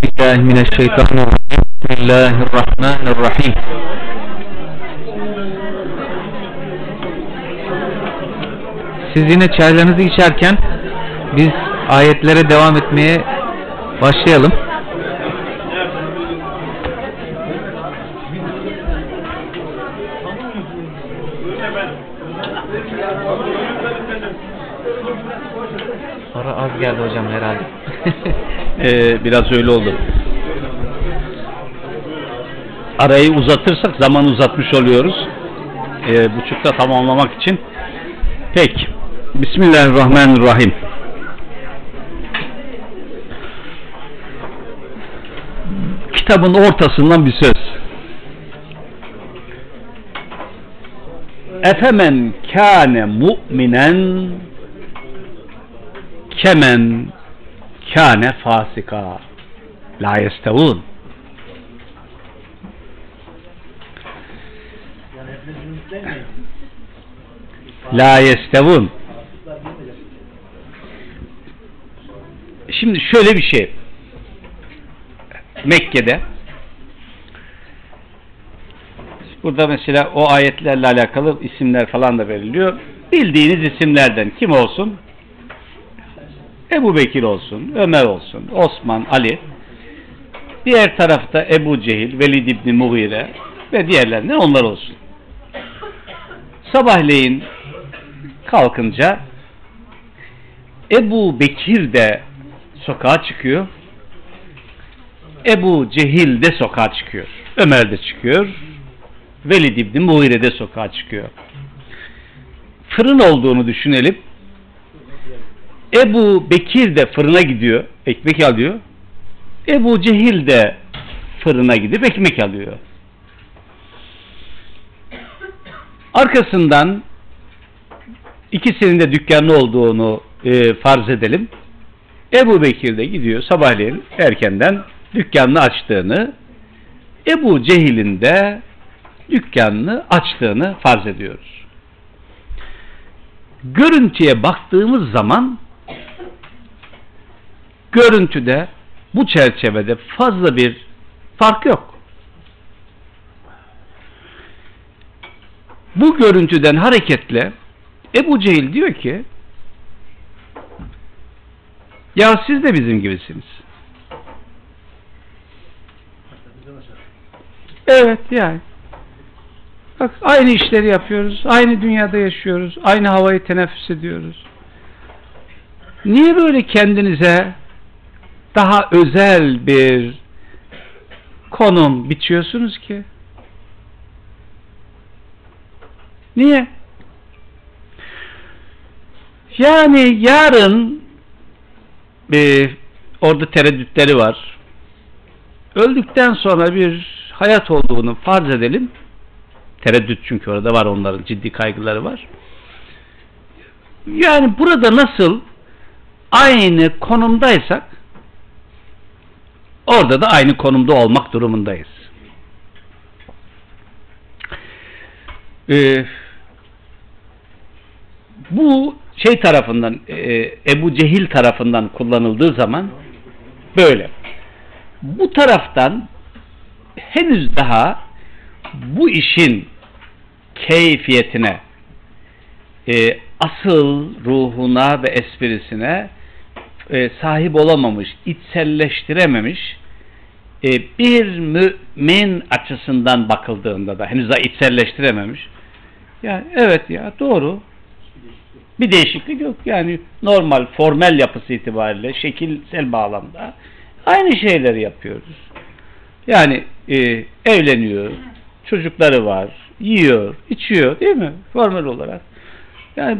بالله من الشيطان الرجيم بسم الله الرحمن الرحيم Siz yine çaylarınızı içerken biz ayetlere devam etmeye başlayalım. Biraz öyle oldu. Arayı uzatırsak zaman uzatmış oluyoruz. Ee, buçukta tamamlamak için. Peki. Bismillahirrahmanirrahim. Kitabın ortasından bir söz. Efemen kâne mu'minen kemen kâne fasika la yestevun la yestevun şimdi şöyle bir şey. Mekke'de burada mesela o ayetlerle alakalı isimler falan da veriliyor. Bildiğiniz isimlerden kim olsun Ebu Bekir olsun, Ömer olsun, Osman, Ali Diğer tarafta Ebu Cehil, Velid İbni Mughire ve diğerlerinden onlar olsun. Sabahleyin kalkınca Ebu Bekir de sokağa çıkıyor. Ebu Cehil de sokağa çıkıyor. Ömer de çıkıyor. Velid İbni Mughire de sokağa çıkıyor. Fırın olduğunu düşünelim. Ebu Bekir de fırına gidiyor. Ekmek alıyor. Ebu Cehil de fırına gidip ekmek alıyor. Arkasından ikisinin de dükkanlı olduğunu e, farz edelim. Ebu Bekir de gidiyor sabahleyin erkenden dükkanını açtığını Ebu Cehil'in de dükkanını açtığını farz ediyoruz. Görüntüye baktığımız zaman görüntüde bu çerçevede fazla bir fark yok. Bu görüntüden hareketle Ebu Cehil diyor ki ya siz de bizim gibisiniz. Evet yani. Bak aynı işleri yapıyoruz. Aynı dünyada yaşıyoruz. Aynı havayı teneffüs ediyoruz. Niye böyle kendinize daha özel bir konum biçiyorsunuz ki? Niye? Yani yarın e, orada tereddütleri var. Öldükten sonra bir hayat olduğunu farz edelim. Tereddüt çünkü orada var onların ciddi kaygıları var. Yani burada nasıl aynı konumdaysak orada da aynı konumda olmak durumundayız. Ee, bu şey tarafından e, Ebu Cehil tarafından kullanıldığı zaman böyle. Bu taraftan henüz daha bu işin keyfiyetine e, asıl ruhuna ve esprisine e, sahip olamamış, içselleştirememiş e, bir mümin açısından bakıldığında da henüz daha içselleştirememiş. Yani evet ya doğru. Bir değişiklik yok. Yani normal formel yapısı itibariyle şekilsel bağlamda aynı şeyleri yapıyoruz. Yani e, evleniyor, çocukları var, yiyor, içiyor değil mi? Formel olarak. Yani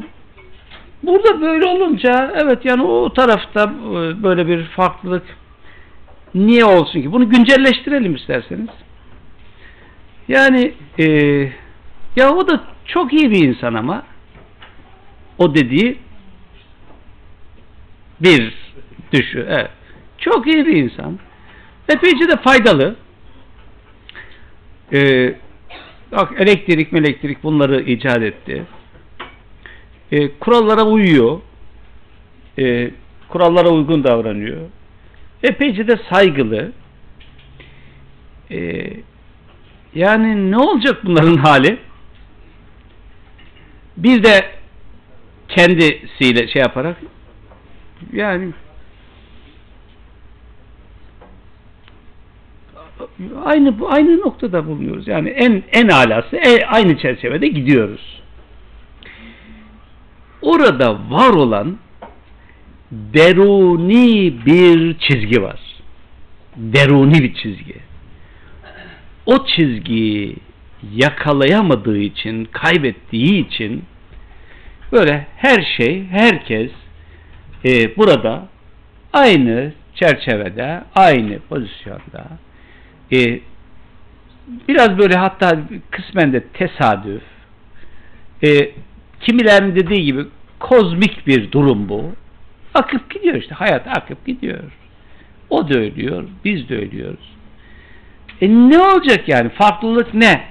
burada böyle olunca evet yani o tarafta e, böyle bir farklılık niye olsun ki? Bunu güncelleştirelim isterseniz. Yani e, ya o da çok iyi bir insan ama o dediği bir düşü. Evet. Çok iyi bir insan. Epeyce de faydalı. Ee, bak elektrik elektrik bunları icat etti. Ee, kurallara uyuyor. Ee, kurallara uygun davranıyor. Epeyce de saygılı. Ee, yani ne olacak bunların hali? Bir de kendisiyle şey yaparak yani aynı aynı noktada bulunuyoruz. Yani en en alası e, aynı çerçevede gidiyoruz. Orada var olan deruni bir çizgi var. Deruni bir çizgi. O çizgiyi yakalayamadığı için, kaybettiği için böyle her şey, herkes e, burada aynı çerçevede, aynı pozisyonda e, biraz böyle hatta kısmen de tesadüf e, kimilerin dediği gibi kozmik bir durum bu. Akıp gidiyor işte. Hayat akıp gidiyor. O da ölüyor. Biz de ölüyoruz. E ne olacak yani? Farklılık ne?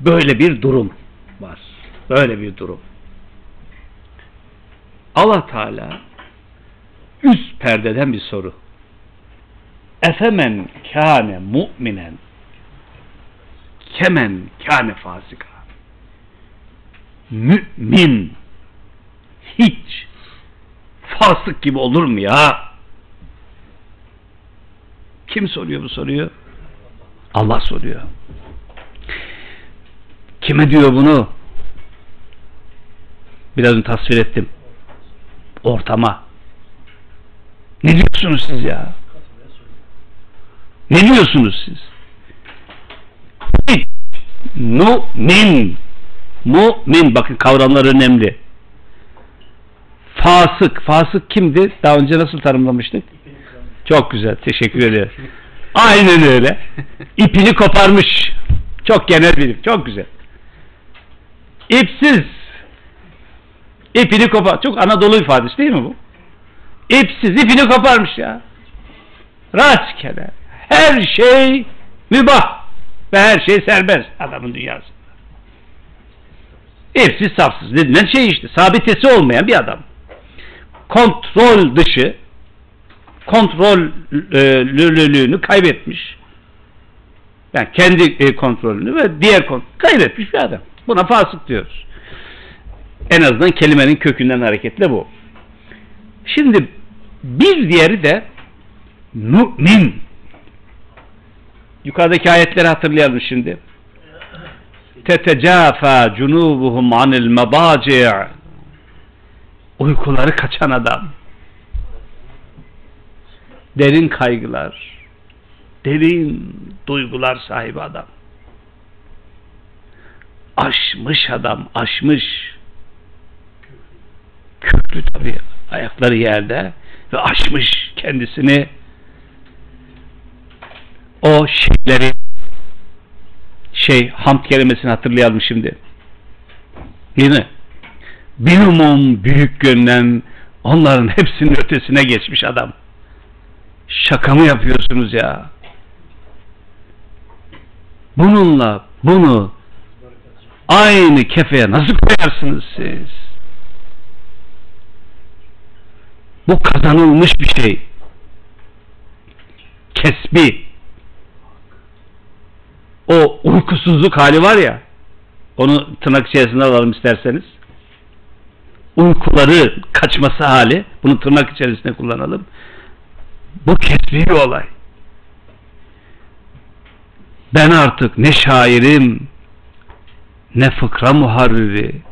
Böyle bir durum var. Böyle bir durum. Allah Teala üst perdeden bir soru. Efemen kâne mu'minen kemen kâne fasika mümin hiç fasık gibi olur mu ya? Kim soruyor bu soruyu? Allah soruyor. Kime diyor bunu? Biraz önce tasvir ettim. Ortama. Ne diyorsunuz siz ya? Ne diyorsunuz siz? Mu'min. Mu'min. Bakın kavramlar önemli. Fasık. Fasık kimdi? Daha önce nasıl tanımlamıştık? Çok güzel. Teşekkür ederim. Aynen öyle. İpini koparmış. Çok genel bilim. Çok güzel. İpsiz. İpini kopar. Çok Anadolu ifadesi değil mi bu? İpsiz. ipini koparmış ya. Rastgele. Her şey mübah. Ve her şey serbest adamın dünyasında. İpsiz safsız denilen şey işte. Sabitesi olmayan bir adam. Kontrol dışı kontrollülüğünü kaybetmiş. Yani kendi e, kontrolünü ve diğer kontrolü kaybetmiş bir adam. Buna fasık diyoruz. En azından kelimenin kökünden hareketle bu. Şimdi bir diğeri de mümin. Yukarıdaki ayetleri hatırlayalım şimdi. Tetecafa cunubuhum anil mebaci' Uykuları kaçan adam. Derin kaygılar, derin duygular sahibi adam. Aşmış adam, aşmış. Köklü tabii ayakları yerde ve aşmış kendisini o şeyleri şey hamd kelimesini hatırlayalım şimdi. Değil mi? Bilumum büyük gönlem onların hepsinin ötesine geçmiş adam. Şaka mı yapıyorsunuz ya? Bununla bunu aynı kefeye nasıl koyarsınız siz? Bu kazanılmış bir şey. Kesbi. O uykusuzluk hali var ya onu tırnak içerisinde alalım isterseniz. Uykuları kaçması hali bunu tırnak içerisinde kullanalım. Bu kesbi bir olay. Ben artık ne şairim ne fıkra muharriri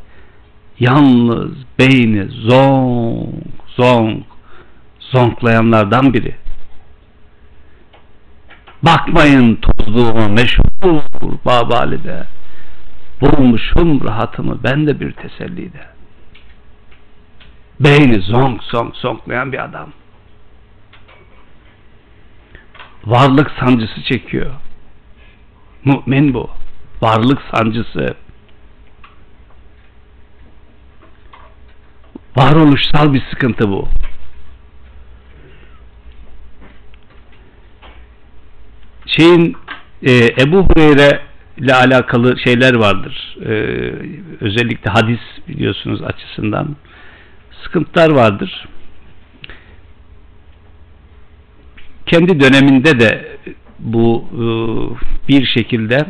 yalnız beyni zonk zonk zonklayanlardan biri. Bakmayın tozluğuma meşhur Babali'de. Bulmuşum rahatımı ben de bir tesellide. Beyni zonk zonk zonklayan bir adam. Varlık sancısı çekiyor. Mümin bu. Varlık sancısı. Varoluşsal bir sıkıntı bu. Şeyin e, Ebu Hureyre ile alakalı şeyler vardır. E, özellikle hadis biliyorsunuz açısından sıkıntılar vardır. Kendi döneminde de bu e, bir şekilde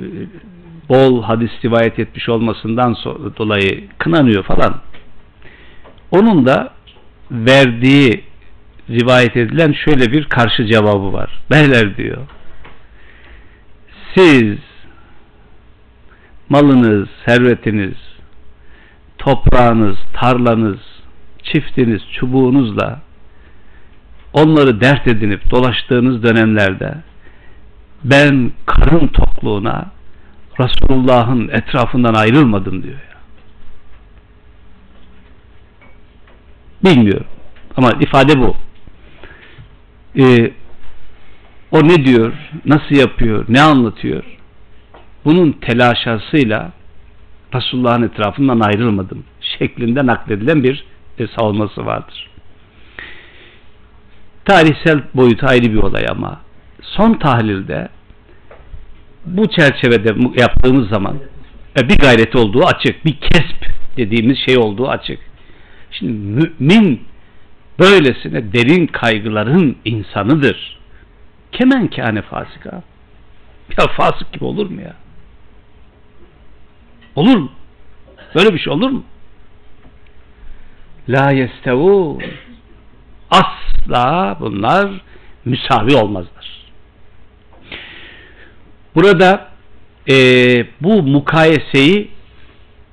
e, bol hadis rivayet etmiş olmasından dolayı kınanıyor falan. Onun da verdiği rivayet edilen şöyle bir karşı cevabı var. Beyler diyor. Siz malınız, servetiniz, toprağınız, tarlanız, çiftiniz, çubuğunuzla onları dert edinip dolaştığınız dönemlerde ben karın tokluğuna Resulullah'ın etrafından ayrılmadım diyor ya. Bilmiyorum. Ama ifade bu. Ee, o ne diyor, nasıl yapıyor, ne anlatıyor? Bunun telaşasıyla Resulullah'ın etrafından ayrılmadım şeklinde nakledilen bir e, savunması vardır. Tarihsel boyutu ayrı bir olay ama son tahlilde bu çerçevede yaptığımız zaman e, bir gayret olduğu açık, bir kesp dediğimiz şey olduğu açık. Şimdi mümin böylesine derin kaygıların insanıdır. Kemen kâne fasika. Ya fasık gibi olur mu ya? Olur mu? Böyle bir şey olur mu? La yestevun. Asla bunlar müsavi olmazlar. Burada e, bu mukayeseyi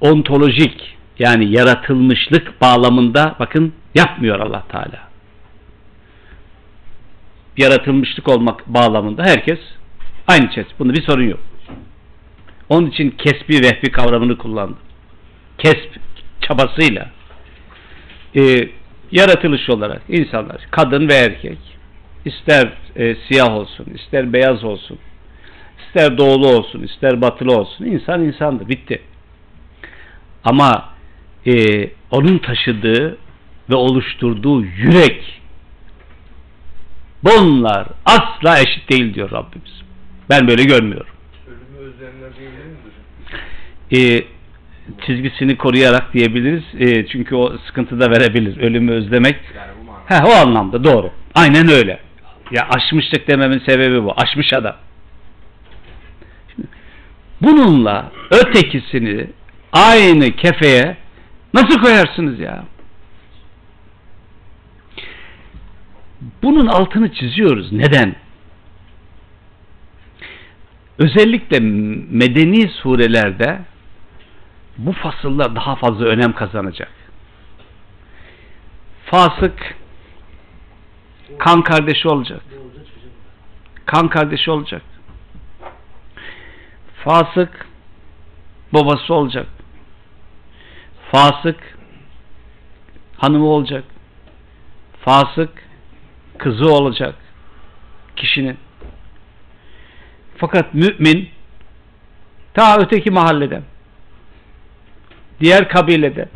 ontolojik yani yaratılmışlık bağlamında bakın yapmıyor Allah Teala. Yaratılmışlık olmak bağlamında herkes aynı şey. Bunda bir sorun yok. Onun için kesbi vehbi kavramını kullandı. Kesb çabasıyla e, yaratılış olarak insanlar kadın ve erkek ister e, siyah olsun, ister beyaz olsun, ister doğulu olsun, ister batılı olsun insan insandır. Bitti. Ama e, onun taşıdığı ve oluşturduğu yürek bunlar asla eşit değil diyor Rabbimiz. Ben böyle görmüyorum. Özleyenler diyebilir miyiz? E, çizgisini koruyarak diyebiliriz. E, çünkü o sıkıntı da verebilir. Ölümü özlemek. Yani bu. Ha, o anlamda doğru. Aynen öyle. Ya aşmışlık dememin sebebi bu. Aşmış adam. Şimdi, bununla ötekisini aynı kefeye nasıl koyarsınız ya? Bunun altını çiziyoruz. Neden? Özellikle medeni surelerde bu fasıllar daha fazla önem kazanacak. Fasık kan kardeşi olacak. Kan kardeşi olacak. Fasık babası olacak. Fasık hanımı olacak. Fasık kızı olacak kişinin. Fakat mümin ta öteki mahalleden diğer kabileden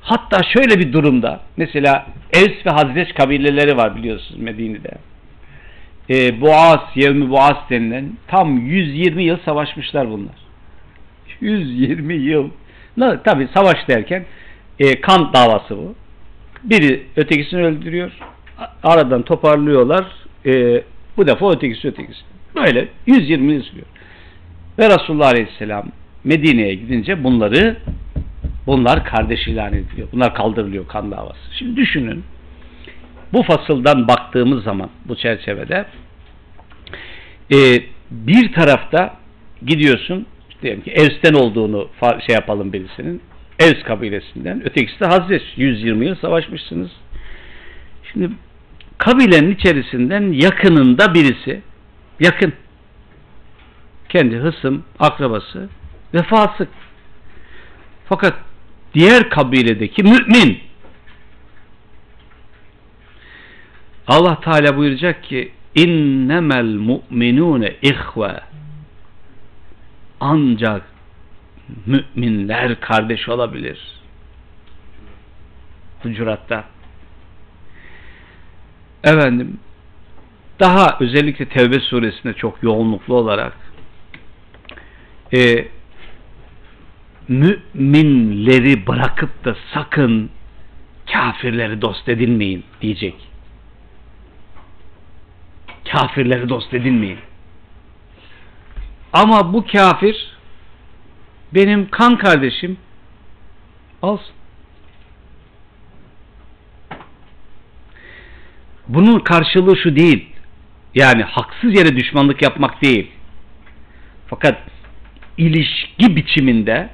hatta şöyle bir durumda mesela Evs ve Hazreç kabileleri var biliyorsunuz Medine'de. E, Boğaz, Yevmi Boğaz denilen tam 120 yıl savaşmışlar bunlar. 120 yıl. Tabi savaş derken e, kan davası bu. Biri ötekisini öldürüyor. Aradan toparlıyorlar. E, bu defa ötekisi ötekisi. Böyle 120 yıl sürüyor. Ve Resulullah Aleyhisselam Medine'ye gidince bunları bunlar kardeş ilan ediliyor. Bunlar kaldırılıyor kan davası. Şimdi düşünün bu fasıldan baktığımız zaman bu çerçevede e, bir tarafta gidiyorsun diyelim ki Evs'ten olduğunu şey yapalım birisinin Evs kabilesinden ötekisi de Hazreç 120 yıl savaşmışsınız. Şimdi kabilenin içerisinden yakınında birisi yakın kendi hısım, akrabası ve fasık. Fakat diğer kabiledeki mümin Allah Teala buyuracak ki innemel mu'minune ihve ancak müminler kardeş olabilir. Hucurat'ta. Efendim daha özellikle Tevbe suresinde çok yoğunluklu olarak e, müminleri bırakıp da sakın kafirleri dost edinmeyin diyecek. Kafirleri dost edinmeyin. Ama bu kafir benim kan kardeşim olsun. Bunun karşılığı şu değil. Yani haksız yere düşmanlık yapmak değil. Fakat ilişki biçiminde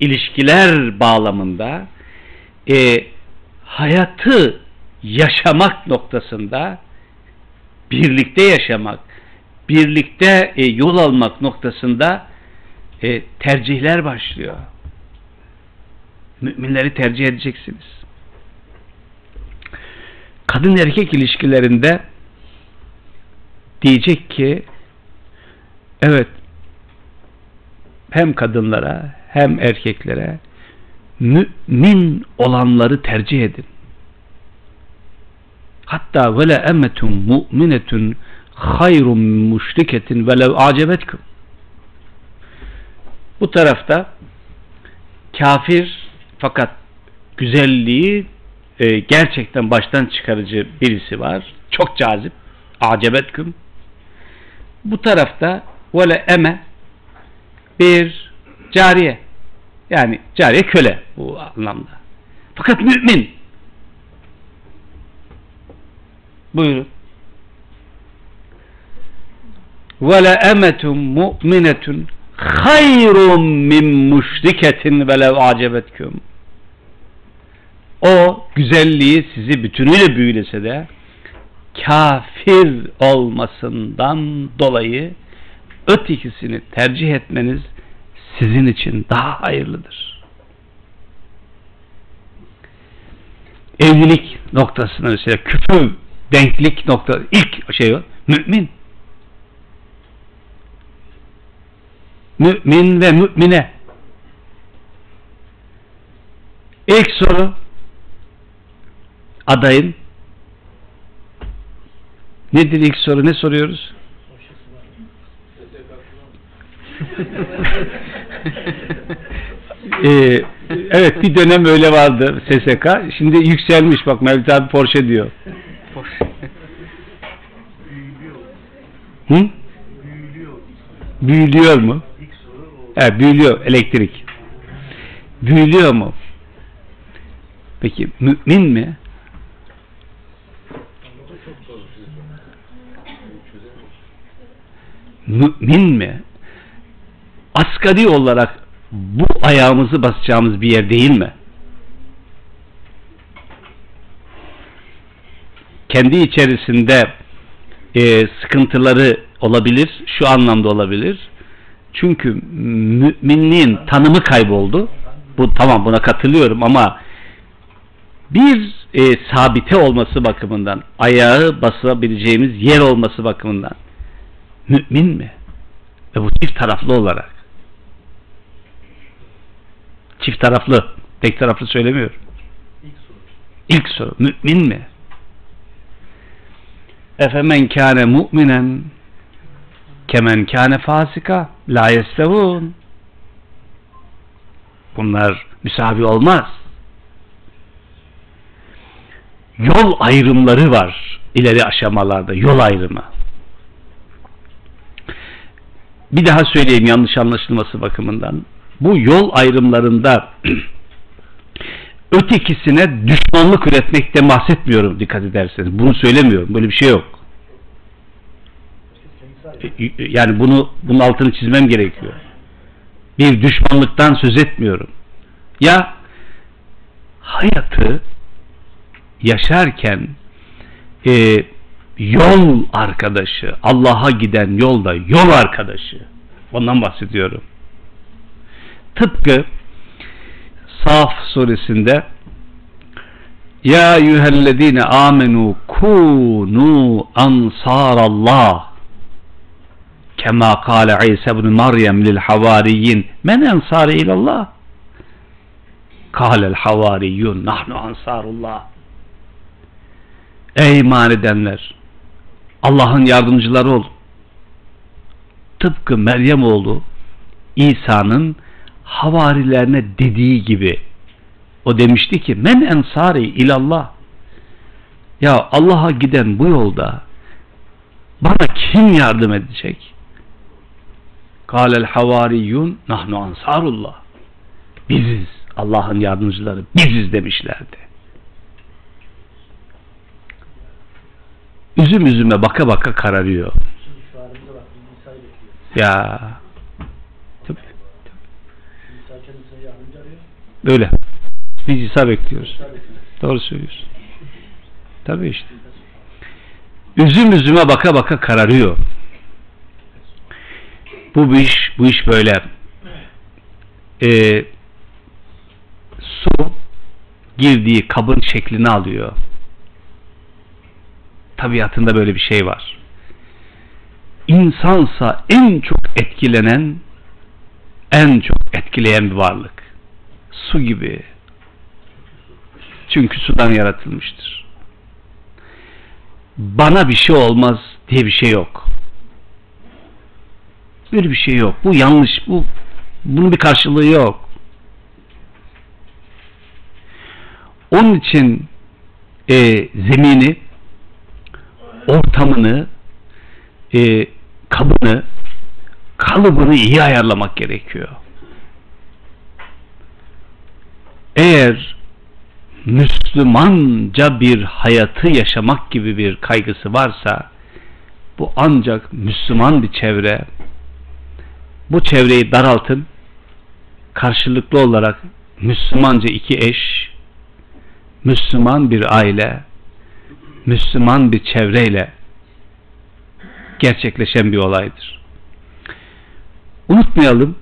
ilişkiler bağlamında e, hayatı yaşamak noktasında birlikte yaşamak, birlikte e, yol almak noktasında e, tercihler başlıyor. Müminleri tercih edeceksiniz. Kadın erkek ilişkilerinde diyecek ki evet hem kadınlara hem erkeklere mümin olanları tercih edin. Hatta ve le emetun mu'minetun hayrun müşriketin velev acebetkum. Bu tarafta kafir fakat güzelliği e, gerçekten baştan çıkarıcı birisi var. Çok cazip. Acebetkum. Bu tarafta vele eme bir cariye. Yani cariye köle bu anlamda. Fakat mümin Buyurun. Ve le emetun mu'minetun hayrun min müşriketin velev acebetkum. O güzelliği sizi bütünüyle büyülese de kafir olmasından dolayı ötekisini tercih etmeniz sizin için daha hayırlıdır. Evlilik noktasında mesela küfür denklik nokta ilk şey o. Mümin. Mümin ve mümine. İlk soru adayın nedir ilk soru ne soruyoruz? ee, evet bir dönem öyle vardı SSK. Şimdi yükselmiş bak Mevlüt abi Porsche diyor. Hı? Büyülüyor. Mu? Evet büyülüyor elektrik. Büyülüyor mu? Peki mümin mi? Mümin mi? Asgari olarak bu ayağımızı basacağımız bir yer değil mi? Kendi içerisinde e, sıkıntıları olabilir, şu anlamda olabilir. Çünkü müminliğin tanımı kayboldu. Bu tamam buna katılıyorum ama bir e, sabite olması bakımından, ayağı basabileceğimiz yer olması bakımından mümin mi? Ve bu çift taraflı olarak. Çift taraflı, tek taraflı söylemiyorum. İlk soru. İlk soru mümin mi? Efemen kâne mu'minen kemen kâne fasika la yestevun bunlar müsavi olmaz. Yol ayrımları var ileri aşamalarda yol ayrımı. Bir daha söyleyeyim yanlış anlaşılması bakımından. Bu yol ayrımlarında ötekisine düşmanlık üretmekten bahsetmiyorum dikkat ederseniz. Bunu söylemiyorum. Böyle bir şey yok. Yani bunu bunun altını çizmem gerekiyor. Bir düşmanlıktan söz etmiyorum. Ya hayatı yaşarken e, yol arkadaşı, Allah'a giden yolda yol arkadaşı. Ondan bahsediyorum. Tıpkı Saf suresinde Ya eyyühellezine amenu kunu ansarallah kema kâle İsa ibn Meryem lil havariyin men ensari ilallah kâlel havariyyun nahnu ansarullah Ey iman edenler Allah'ın yardımcıları ol tıpkı Meryem oğlu İsa'nın havarilerine dediği gibi o demişti ki men ensari ilallah ya Allah'a giden bu yolda bana kim yardım edecek? Kâlel havariyyun nahnu ansarullah biziz Allah'ın yardımcıları biziz demişlerdi. Üzüm üzüme baka baka kararıyor. Ya tabii, arıyor. böyle. Biz İsa bekliyoruz. Doğru söylüyorsun. Tabii işte. Üzüm üzüme baka baka kararıyor. Bu, bu iş bu iş böyle. Ee, su girdiği kabın şeklini alıyor. Tabiatında böyle bir şey var. İnsansa en çok etkilenen, en çok etkileyen bir varlık. Su gibi. Çünkü sudan yaratılmıştır. Bana bir şey olmaz diye bir şey yok. Böyle bir şey yok. Bu yanlış. Bu bunun bir karşılığı yok. Onun için e, zemini, ortamını, e, kabını, kalıbını iyi ayarlamak gerekiyor. Eğer Müslümanca bir hayatı yaşamak gibi bir kaygısı varsa bu ancak Müslüman bir çevre bu çevreyi daraltın karşılıklı olarak Müslümanca iki eş Müslüman bir aile Müslüman bir çevreyle gerçekleşen bir olaydır. Unutmayalım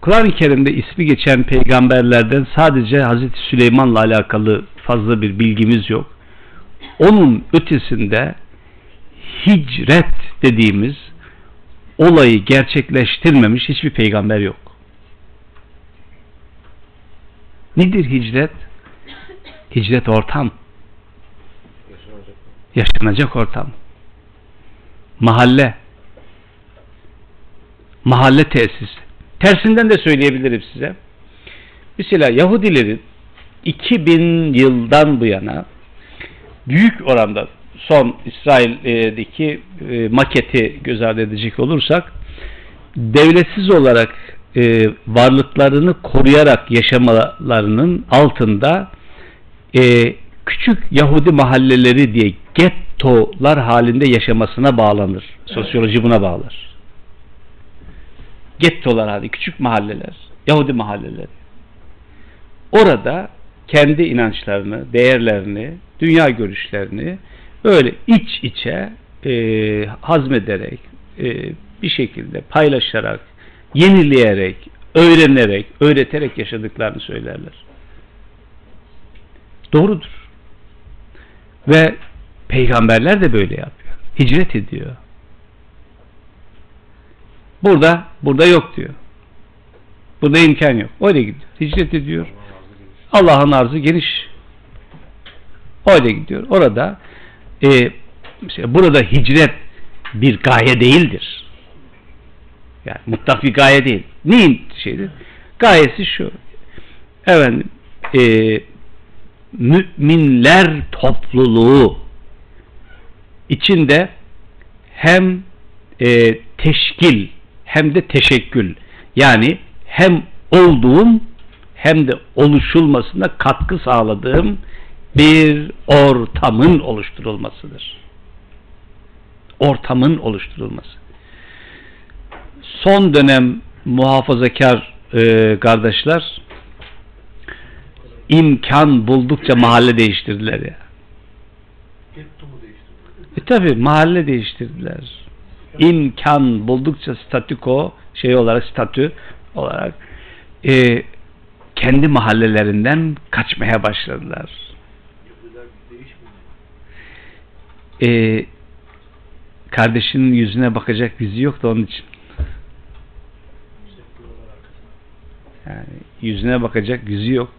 Kur'an-ı Kerim'de ismi geçen peygamberlerden sadece Hazreti Süleyman'la alakalı fazla bir bilgimiz yok. Onun ötesinde hicret dediğimiz olayı gerçekleştirmemiş hiçbir peygamber yok. Nedir hicret? Hicret ortam. Yaşanacak ortam. Mahalle. Mahalle tesisi. Tersinden de söyleyebilirim size. Mesela Yahudilerin 2000 yıldan bu yana büyük oranda son İsrail'deki e, maketi göz ardı edecek olursak devletsiz olarak e, varlıklarını koruyarak yaşamalarının altında e, küçük Yahudi mahalleleri diye gettolar halinde yaşamasına bağlanır. Sosyoloji buna bağlar. Gettolar halinde küçük mahalleler, Yahudi mahalleleri. Orada kendi inançlarını, değerlerini, dünya görüşlerini böyle iç içe e, hazmederek, e, bir şekilde paylaşarak, yenileyerek, öğrenerek, öğreterek yaşadıklarını söylerler. Doğrudur. Ve peygamberler de böyle yapıyor. Hicret ediyor. Burada, burada yok diyor. Burada imkan yok. Öyle gidiyor. Hicret ediyor. Allah'ın arzı geniş. Öyle gidiyor. Orada e, mesela burada hicret bir gaye değildir. Yani mutlak bir gaye değil. Neyin şeydir? Gayesi şu. Efendim e, müminler topluluğu içinde hem e, teşkil hem de teşekkül yani hem olduğum hem de oluşulmasına katkı sağladığım bir ortamın oluşturulmasıdır. Ortamın oluşturulması. Son dönem muhafazakar e, kardeşler imkan buldukça mahalle değiştirdiler ya. E tabi mahalle değiştirdiler. İmkan buldukça statüko şey olarak statü olarak e, kendi mahallelerinden kaçmaya başladılar. E, kardeşinin yüzüne bakacak yüzü yok da onun için. Yani yüzüne bakacak yüzü yok.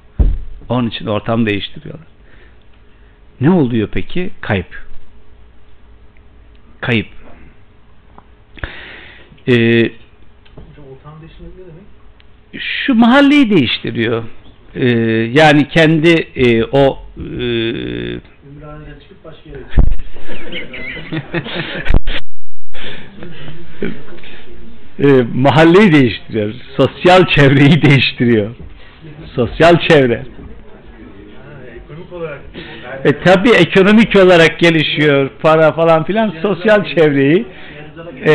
Onun için ortam değiştiriyorlar. Ne oluyor peki? Kayıp. Kayıp. Ee, şu mahalleyi değiştiriyor. Ee, yani kendi e, o e, Ümraniye'den çıkıp başka yere e, mahalleyi değiştiriyor. Sosyal çevreyi değiştiriyor. Sosyal çevre. Olarak. E tabi ekonomik olarak gelişiyor. Para falan filan sosyal çevreyi e,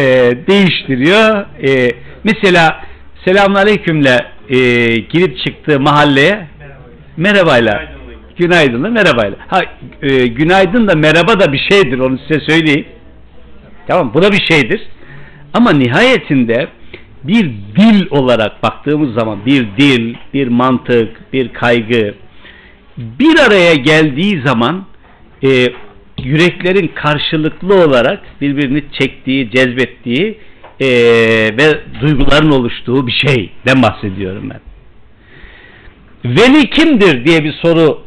değiştiriyor. E, mesela selamünaleykümle e, girip çıktığı mahalleye merhabayla günaydınla merhabayla. Ha, e, günaydın da merhaba da bir şeydir onu size söyleyeyim. Tamam bu da bir şeydir. Ama nihayetinde bir dil olarak baktığımız zaman bir dil, bir mantık, bir kaygı bir araya geldiği zaman e, yüreklerin karşılıklı olarak birbirini çektiği, cezbettiği e, ve duyguların oluştuğu bir şeyden bahsediyorum ben. Veli kimdir diye bir soru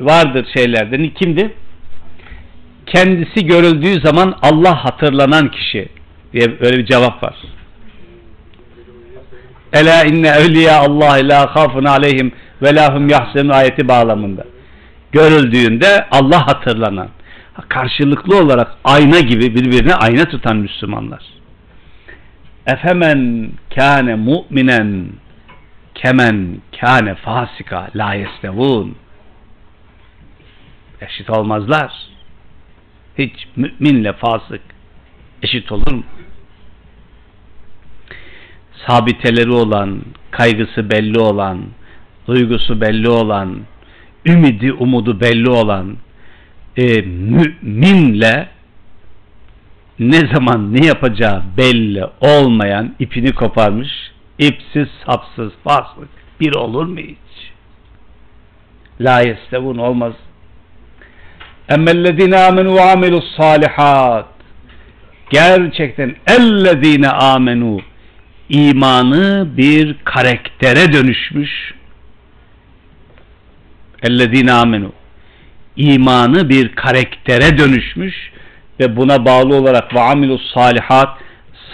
vardır şeylerde. Kimdir? Kendisi görüldüğü zaman Allah hatırlanan kişi diye böyle bir cevap var. Ela inne evliya Allah la khafun aleyhim ve lahum ayeti bağlamında. Görüldüğünde Allah hatırlanan. Karşılıklı olarak ayna gibi birbirine ayna tutan Müslümanlar. Efemen kâne mu'minen kemen kâne fasika la yestevun. Eşit olmazlar. Hiç müminle fasık eşit olur mu? Sabiteleri olan, kaygısı belli olan, duygusu belli olan, ümidi umudu belli olan e, müminle ne zaman ne yapacağı belli olmayan ipini koparmış ipsiz sapsız fasık bir olur mu hiç? La yestevun olmaz. Emmellezine amenu ve amilus salihat gerçekten ellezine amenu imanı bir karaktere dönüşmüş ellezine amenu imanı bir karaktere dönüşmüş ve buna bağlı olarak ve amilus salihat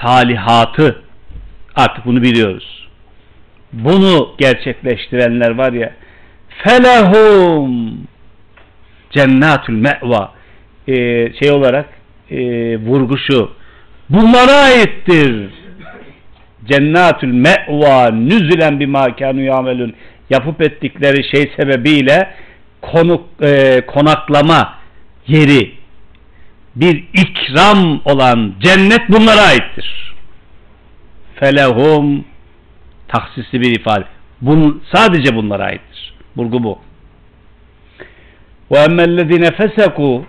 salihatı artık bunu biliyoruz. Bunu gerçekleştirenler var ya felehum cennetül me'va ee, şey olarak e, vurguşu bunlara aittir. Cennetül me'va nüzülen bir makanu yamelun yapıp ettikleri şey sebebiyle konuk, e, konaklama yeri bir ikram olan cennet bunlara aittir. Felehum taksisli bir ifade. Bun, sadece bunlara aittir. Burgu bu. Ve emmellezine feseku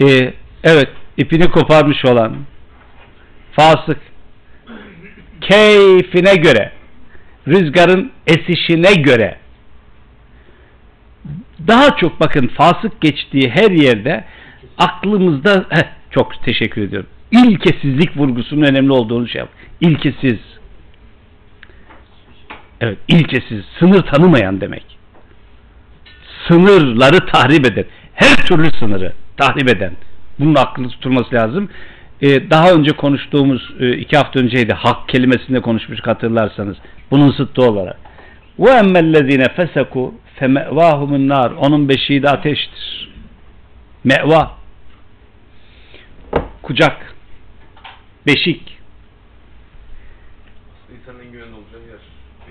e, evet ipini koparmış olan fasık keyfine göre rüzgarın esişine göre daha çok bakın fasık geçtiği her yerde aklımızda heh, çok teşekkür ediyorum. İlkesizlik vurgusunun önemli olduğunu şey yap. İlkesiz. Evet, ilkesiz, sınır tanımayan demek. Sınırları tahrip eden, her türlü sınırı tahrip eden. Bunun aklını tutulması lazım. Ee, daha önce konuştuğumuz e, iki hafta önceydi. Hak kelimesinde konuşmuş hatırlarsanız. Bunun sıttı olarak. Ve emmellezine feseku femevahumun nar. Onun beşiği de ateştir. Meva. Kucak. Beşik.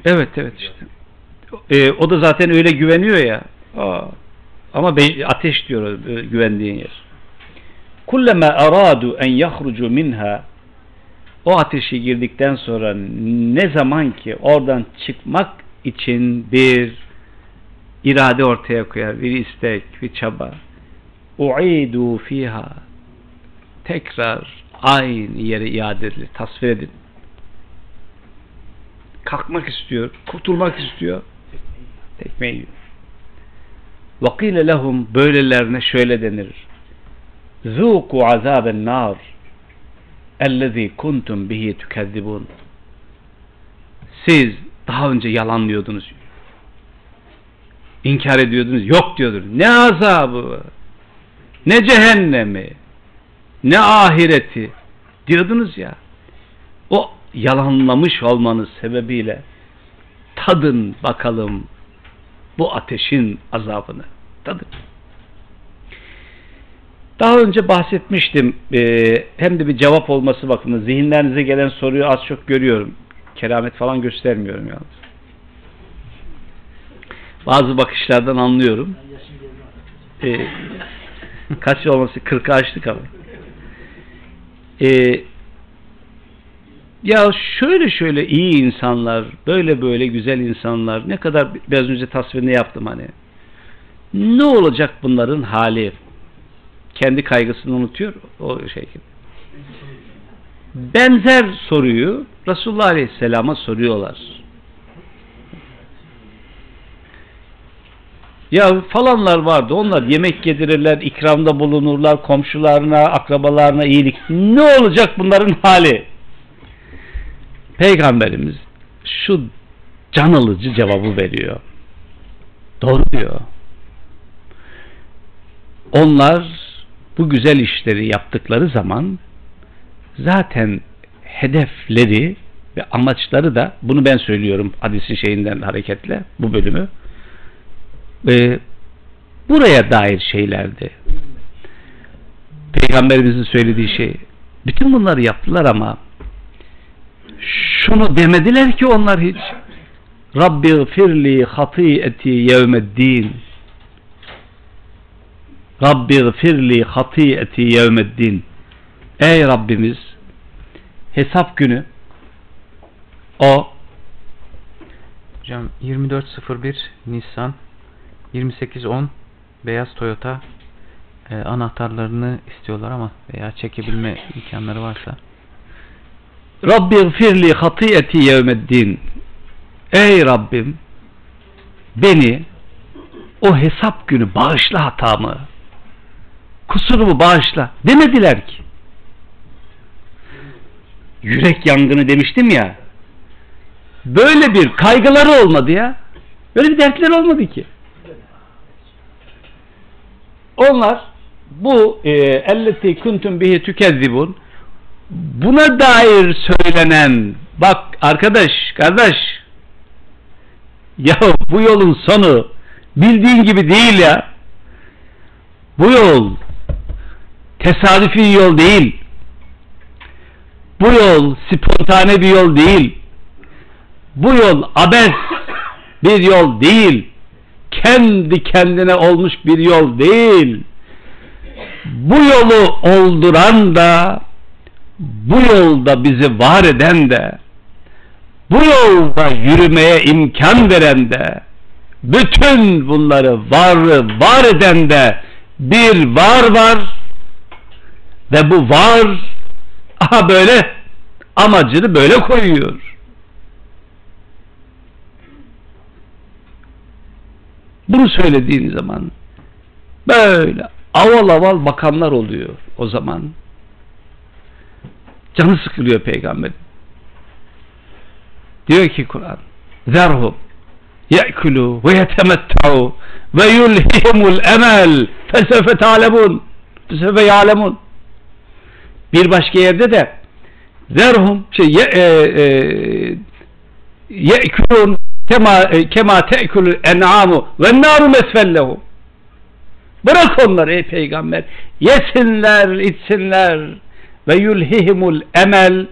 Evet evet işte. Ee, o da zaten öyle güveniyor ya. Aa, ama be- ateş diyor e, güvendiğin yer. Kullama aradu en yahrucu minha o ateşe girdikten sonra ne zaman ki oradan çıkmak için bir irade ortaya koyar, bir istek, bir çaba. Uidu fiha tekrar aynı yere iade edilir, tasvir edin. Kalkmak istiyor, kurtulmak istiyor. Tekmeyi yiyor. وَقِيلَ lehum böylelerine şöyle denir. ذُوقُوا عَذَابَ النَّارِ اَلَّذ۪ي kuntum bihi tükezzibun. Siz daha önce yalanlıyordunuz. İnkar ediyordunuz. Yok diyordunuz. Ne azabı, ne cehennemi, ne ahireti diyordunuz ya. O yalanlamış olmanız sebebiyle tadın bakalım bu ateşin azabını. Tadın. Daha önce bahsetmiştim. Ee, hem de bir cevap olması bakımından zihinlerinize gelen soruyu az çok görüyorum. Keramet falan göstermiyorum yalnız. Bazı bakışlardan anlıyorum. Ee, kaç olması? 40'ı açtık ama. Ee, ya şöyle şöyle iyi insanlar, böyle böyle güzel insanlar, ne kadar biraz önce tasvirini yaptım hani. Ne olacak bunların hali? Kendi kaygısını unutuyor o gibi. Benzer soruyu Resulullah Aleyhisselam'a soruyorlar. Ya falanlar vardı. Onlar yemek yedirirler, ikramda bulunurlar, komşularına, akrabalarına iyilik. Ne olacak bunların hali? Peygamberimiz şu can alıcı cevabı veriyor. Doğru diyor. Onlar bu güzel işleri yaptıkları zaman zaten hedefleri ve amaçları da bunu ben söylüyorum hadisin şeyinden hareketle bu bölümü e, buraya dair şeylerdi. Peygamberimizin söylediği şey bütün bunları yaptılar ama şunu demediler ki onlar hiç Rabbi firli hatiyeti yevmeddin Rabbi gfirli hatiyeti yevmeddin. Ey Rabbimiz hesap günü o Hocam 2401 Nissan 2810 beyaz Toyota e, anahtarlarını istiyorlar ama veya çekebilme imkanları varsa. Rabbi gfirli hatiyeti yevmeddin. Ey Rabbim beni o hesap günü bağışla hatamı. Kusurumu bağışla. Demediler ki. Yürek yangını demiştim ya. Böyle bir kaygıları olmadı ya. Böyle bir dertleri olmadı ki. Onlar bu e, elleti kuntum bihi tükezzibun buna dair söylenen bak arkadaş kardeş ya bu yolun sonu bildiğin gibi değil ya bu yol tesadüfi yol değil. Bu yol spontane bir yol değil. Bu yol abes bir yol değil. Kendi kendine olmuş bir yol değil. Bu yolu olduran da bu yolda bizi var eden de bu yolda yürümeye imkan veren de bütün bunları var var eden de bir var var ve bu var aha böyle amacını böyle koyuyor. Bunu söylediğin zaman böyle aval aval bakanlar oluyor o zaman. Canı sıkılıyor peygamberin. Diyor ki Kur'an zerhum ye'kulu ve yetemetta'u ve yulhihimul emel fesefe ta'lemun fesefe ya'lemun bir başka yerde de zerhum şey ye, e, e, ye'kulun kema, e, kema te'kulul en'amu ve naru mesfellehum bırak onları ey peygamber. Yesinler içsinler ve yulhihimul emel.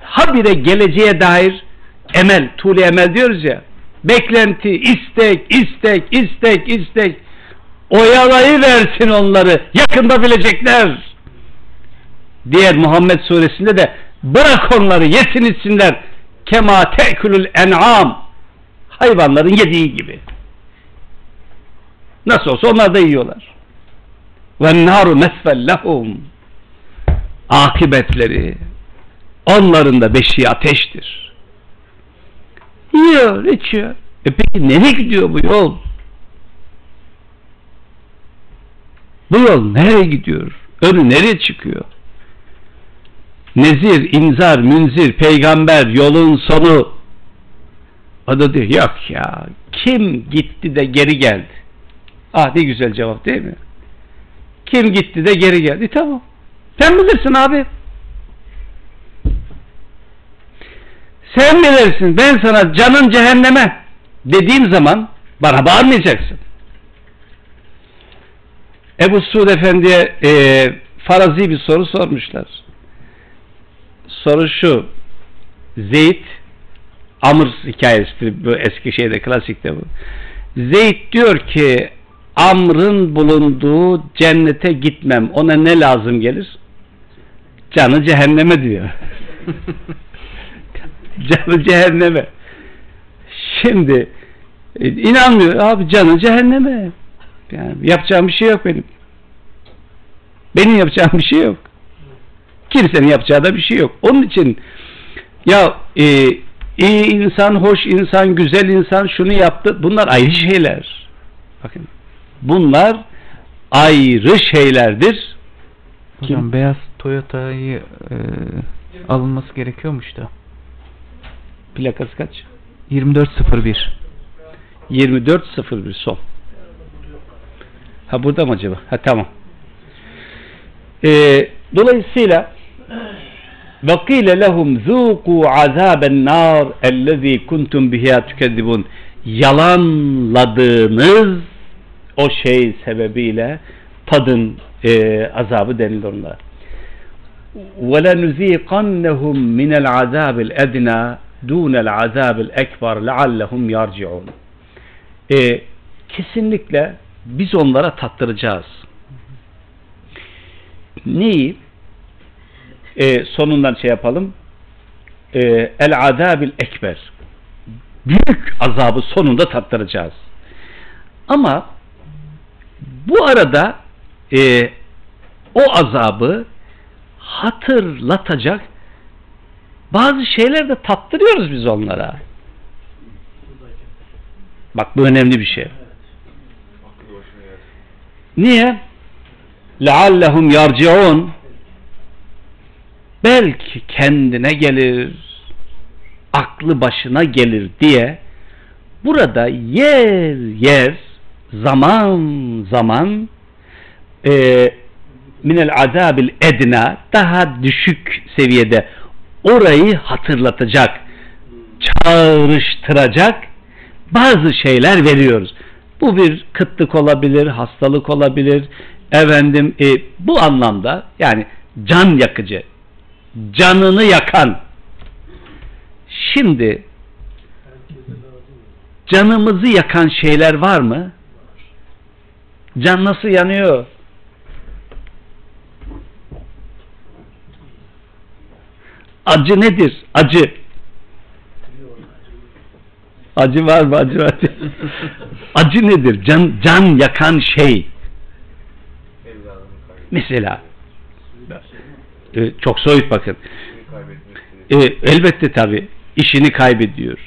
Habire geleceğe dair emel, tuğle emel diyoruz ya. Beklenti, istek, istek, istek, istek. Oyalayı versin onları. Yakında bilecekler diğer Muhammed suresinde de bırak onları yesin içsinler kema te'kulul en'am hayvanların yediği gibi nasıl olsa onlar da yiyorlar ve naru mesfellehum akıbetleri onların da beşiği ateştir. Yiyor, içiyor. E peki nereye gidiyor bu yol? Bu yol nereye gidiyor? Önü nereye çıkıyor? Nezir, inzar, münzir, peygamber, yolun sonu. O da diyor yok ya kim gitti de geri geldi? Ah ne güzel cevap değil mi? Kim gitti de geri geldi? E, tamam. Sen bilirsin abi. Sen bilirsin. Ben sana canın cehenneme dediğim zaman bana bağırmayacaksın. Ebu Suud Efendi'ye e, farazi bir soru sormuşlar. Soru şu. Zeyd Amr hikayesi bu eski şeyde klasikte bu. Zeyd diyor ki Amr'ın bulunduğu cennete gitmem. Ona ne lazım gelir? Canı cehenneme diyor. canı cehenneme. Şimdi e, inanmıyor. Abi canı cehenneme. Yani yapacağım bir şey yok benim. Benim yapacağım bir şey yok. Kimsenin yapacağı da bir şey yok. Onun için ya e, iyi insan, hoş insan, güzel insan şunu yaptı. Bunlar ayrı şeyler. Bakın. Bunlar ayrı şeylerdir. Hocam Kim? beyaz Toyota'yı e, alınması gerekiyormuş da. Plakası kaç? 2401. 2401 son. Ha burada mı acaba? Ha tamam. Ee, dolayısıyla وَقِيلَ لَهُمْ ذُوقُوا عَذَابَ النَّارِ اَلَّذ۪ي كُنْتُمْ بِهَا تُكَذِّبُونَ Yalanladığınız o şey sebebiyle tadın e, azabı denilir onlara. وَلَنُذ۪يقَنَّهُمْ مِنَ الْعَذَابِ الْاَدْنَى دُونَ الْعَذَابِ الْاَكْبَرِ لَعَلَّهُمْ يَرْجِعُونَ e, Kesinlikle biz onlara tattıracağız. neyi e, sonundan şey yapalım e, el azabil ekber büyük azabı sonunda tattıracağız ama bu arada e, o azabı hatırlatacak bazı şeyler de tattırıyoruz biz onlara. Bak bu önemli bir şey. Aklı başına gelsin. Niye? لَعَلَّهُمْ يَرْجِعُونَ Belki kendine gelir, aklı başına gelir diye burada yer yer zaman zaman e, minel azabil edna daha düşük seviyede orayı hatırlatacak, çağrıştıracak bazı şeyler veriyoruz. Bu bir kıtlık olabilir, hastalık olabilir. Efendim e, bu anlamda yani can yakıcı, canını yakan. Şimdi canımızı yakan şeyler var mı? Can nasıl yanıyor? Acı nedir? Acı. Acı var mı? Acı var. acı nedir? Can can yakan şey. Mesela e, çok soyut bakın. E, elbette tabi işini kaybediyor.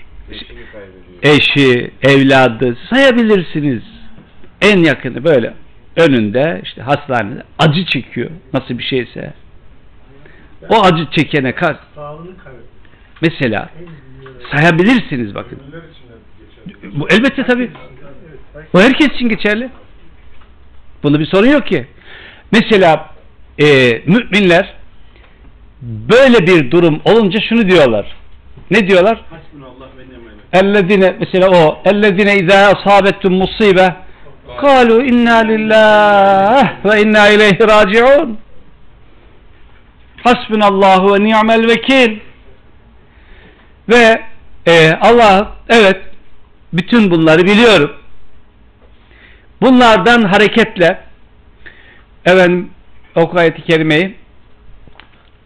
Eşi, evladı sayabilirsiniz. En yakını böyle önünde işte hastanede acı çekiyor. Nasıl bir şeyse. O acı çekene kar. Mesela sayabilirsiniz bakın. Bu elbette tabi. Bu herkes için geçerli. Bunda bir sorun yok ki. Mesela e, müminler böyle bir durum olunca şunu diyorlar. Ne diyorlar? Ellezine mesela o ellezine izâ asâbettum musibe kâlu inna lillah ve inna ileyhi raciun hasbunallahu ve ni'mel vekil ve e, Allah evet bütün bunları biliyorum bunlardan hareketle efendim oku ayeti kerimeyi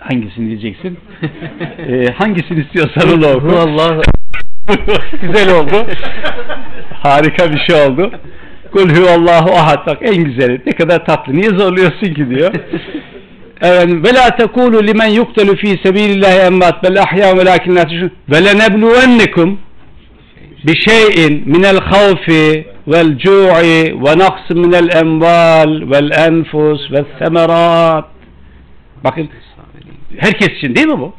hangisini diyeceksin e, hangisini istiyorsan onu oku Allah güzel oldu. Harika bir şey oldu. Kul huvallahu ahad bak en güzeli. Ne kadar tatlı. Niye zorluyorsun ki diyor. Efendim ve la tekulu limen yuqtalu fi sabilillahi emmat bel ahya velakin la tüşün ve lenebluvennekum bi şey'in minel havfi vel cu'i ve naqs minel emval vel enfus ve semerat bakın herkes için değil mi bu?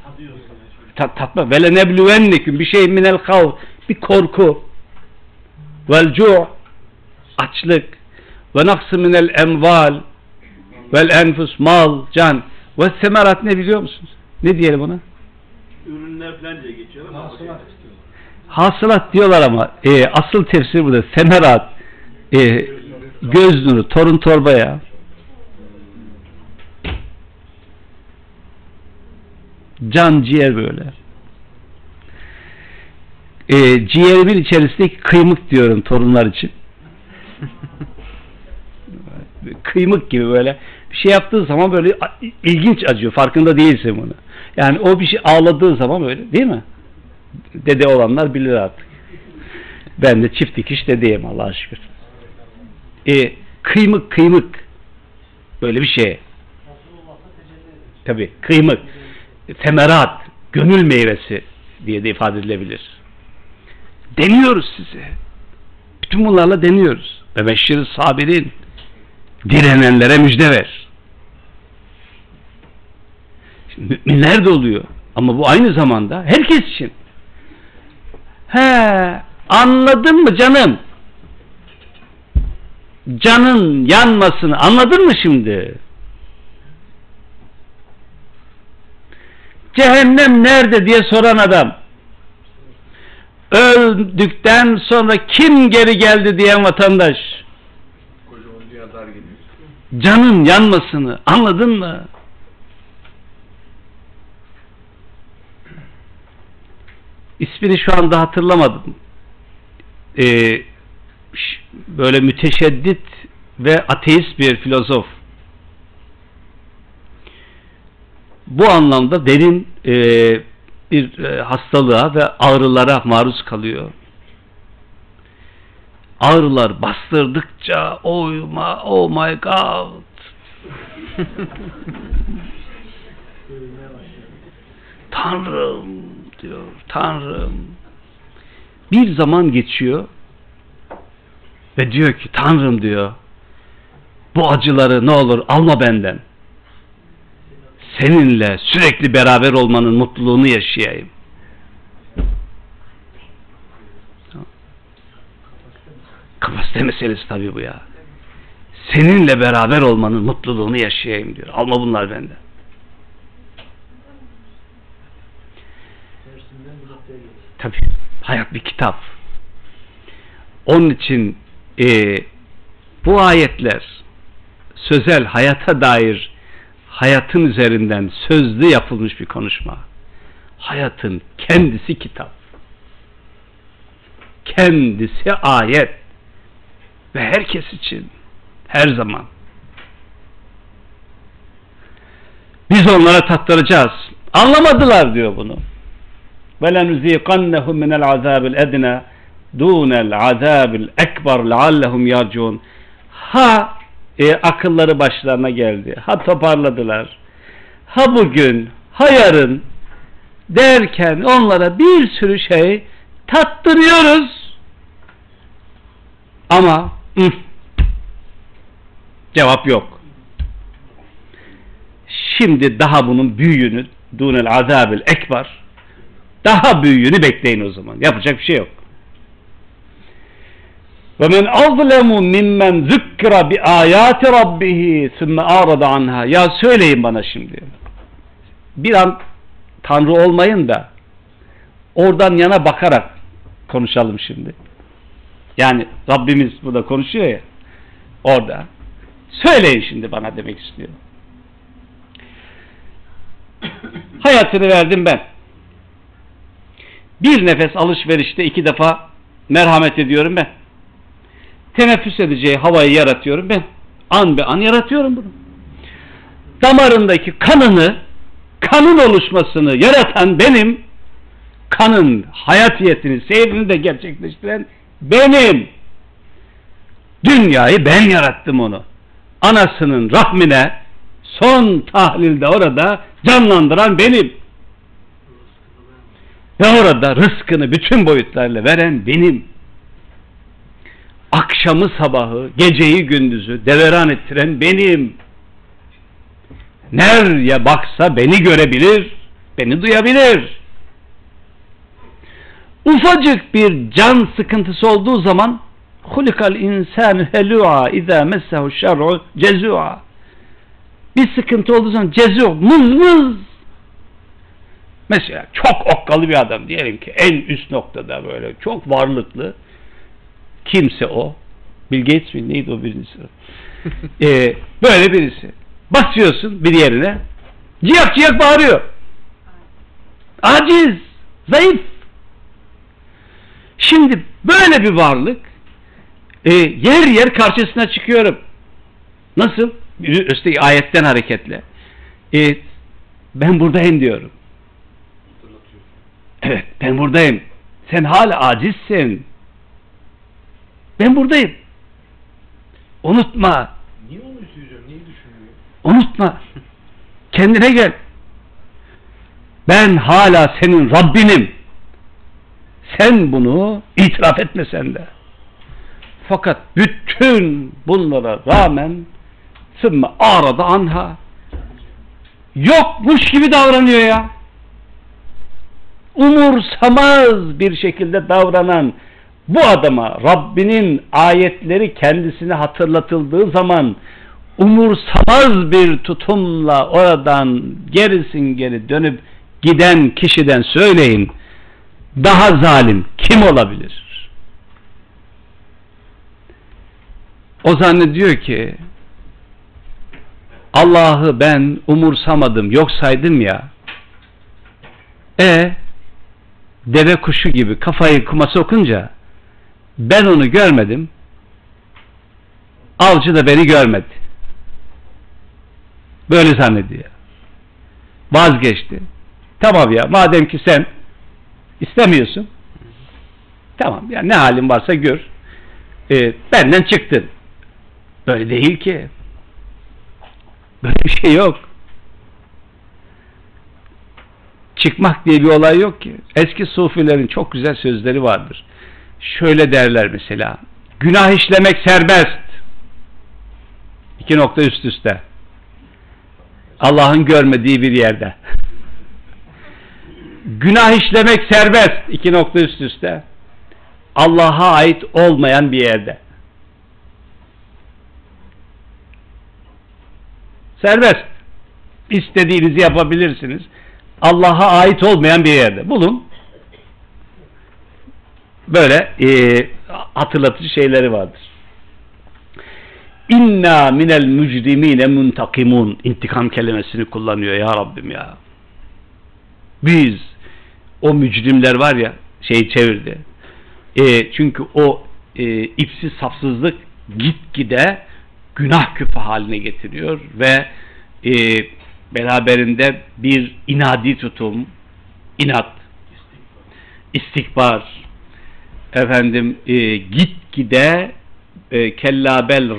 Ta- tatma. Ve lenebluvennekum bir şey minel havf bir korku. Vel cu' açlık. Ve naksı minel emval vel enfus mal can. Ve semerat ne biliyor musunuz? Ne diyelim ona? Ürünler falan diye geçiyor ama hasılat. Hasılat diyorlar ama e, asıl tefsir burada. Semerat e, göz nuru torun torba ya can ciğer böyle. E, ciğerimin içerisindeki kıymık diyorum torunlar için. Kıymık gibi böyle. Bir şey yaptığı zaman böyle ilginç acıyor. Farkında değilsin bunu. Yani o bir şey ağladığı zaman böyle değil mi? Dede olanlar bilir artık. Ben de çift dikiş dedeyim Allah'a şükür. E, kıymık kıymık. Böyle bir şey. Tabi kıymık temerat gönül meyvesi diye de ifade edilebilir. Deniyoruz size. Bütün bunlarla deniyoruz. Ve beşşir sabirin direnenlere müjde ver. Şimdi müminler de oluyor. Ama bu aynı zamanda herkes için. He anladın mı canım? Canın yanmasını anladın mı şimdi cehennem nerede diye soran adam öldükten sonra kim geri geldi diyen vatandaş canın yanmasını anladın mı? İsmini şu anda hatırlamadım. Ee, böyle müteşeddit ve ateist bir filozof. Bu anlamda derin e, bir e, hastalığa ve ağrılara maruz kalıyor. Ağrılar bastırdıkça oh my, oh my god. Tanrım diyor Tanrım bir zaman geçiyor ve diyor ki Tanrım diyor bu acıları ne olur alma benden seninle sürekli beraber olmanın mutluluğunu yaşayayım kapasite meselesi tabii bu ya seninle beraber olmanın mutluluğunu yaşayayım diyor alma bunlar benden. Tabii hayat bir kitap. Onun için e, bu ayetler sözel hayata dair hayatın üzerinden sözlü yapılmış bir konuşma. Hayatın kendisi kitap. Kendisi ayet. Ve herkes için her zaman. Biz onlara tattıracağız. Anlamadılar diyor bunu. وَلَنُزِيقَنَّهُمْ مِنَ الْعَذَابِ الْاَدْنَى دُونَ الْعَذَابِ الْاَكْبَرِ لَعَلَّهُمْ يَرْجُونَ Ha e, akılları başlarına geldi. Ha toparladılar. Ha bugün, ha yarın derken onlara bir sürü şey tattırıyoruz. Ama ıh, cevap yok. Şimdi daha bunun büyüğünü dunel azabil ekber daha büyüğünü bekleyin o zaman. Yapacak bir şey yok. وَمَنْ أَظْلَمُ مِمَّنْ ذُكِّرَ بِآيَاتِ رَبِّهِ ثُمَّ أَعْرَضَ عَنْهَا Ya söyleyin bana şimdi. Bir an Tanrı olmayın da oradan yana bakarak konuşalım şimdi. Yani Rabbimiz burada konuşuyor ya orada. Söyleyin şimdi bana demek istiyor. Hayatını verdim ben. Bir nefes alışverişte iki defa merhamet ediyorum ben. Teneffüs edeceği havayı yaratıyorum ben. An be an yaratıyorum bunu. Damarındaki kanını, kanın oluşmasını yaratan benim, kanın hayatiyetini, seyrini de gerçekleştiren benim. Dünyayı ben yarattım onu. Anasının rahmine son tahlilde orada canlandıran benim. Ve orada rızkını bütün boyutlarla veren benim. Akşamı sabahı, geceyi gündüzü deveran ettiren benim. Nereye baksa beni görebilir, beni duyabilir. Ufacık bir can sıkıntısı olduğu zaman hulikal insanu helua izâ messehu şer'u cezua bir sıkıntı olduğu zaman cezu mız mız Mesela çok okkalı bir adam diyelim ki en üst noktada böyle çok varlıklı kimse o. Bill Gates mi? Neydi o birincisi? Ee, böyle birisi. Basıyorsun bir yerine. Ciyak ciyak bağırıyor. Aciz zayıf. Şimdi böyle bir varlık e, yer yer karşısına çıkıyorum. Nasıl? üstelik ayetten hareketle. E, ben buradayım diyorum. Evet ben buradayım. Sen hala acizsin. Ben buradayım. Unutma. Niye onu isteyeceğim? Niye düşünmüyor? Unutma. Kendine gel. Ben hala senin Rabbinim. Sen bunu itiraf etmesen de. Fakat bütün bunlara rağmen sümme arada anha yokmuş gibi davranıyor ya umursamaz bir şekilde davranan bu adama Rabbinin ayetleri kendisine hatırlatıldığı zaman umursamaz bir tutumla oradan gerisin geri dönüp giden kişiden söyleyin daha zalim kim olabilir? O zannediyor ki Allah'ı ben umursamadım yok saydım ya e deve kuşu gibi kafayı kuma sokunca ben onu görmedim avcı da beni görmedi böyle zannediyor Vazgeçti. Tamam ya madem ki sen istemiyorsun tamam ya ne halin varsa gör. Ee, benden çıktın. Böyle değil ki. Böyle bir şey yok. Çıkmak diye bir olay yok ki. Eski sufilerin çok güzel sözleri vardır. Şöyle derler mesela. Günah işlemek serbest. İki nokta üst üste. Allah'ın görmediği bir yerde. Günah işlemek serbest. iki nokta üst üste. Allah'a ait olmayan bir yerde. Serbest. İstediğinizi yapabilirsiniz. Allah'a ait olmayan bir yerde. Bulun. Böyle e, hatırlatıcı şeyleri vardır. İnna minel mücrimine muntakimun intikam kelimesini kullanıyor ya Rabbim ya. Biz o mücrimler var ya şeyi çevirdi. E, çünkü o e, ipsiz safsızlık gitgide günah küpü haline getiriyor ve e, beraberinde bir inadi tutum, inat, istikbar, efendim e, gitgide e, kella bel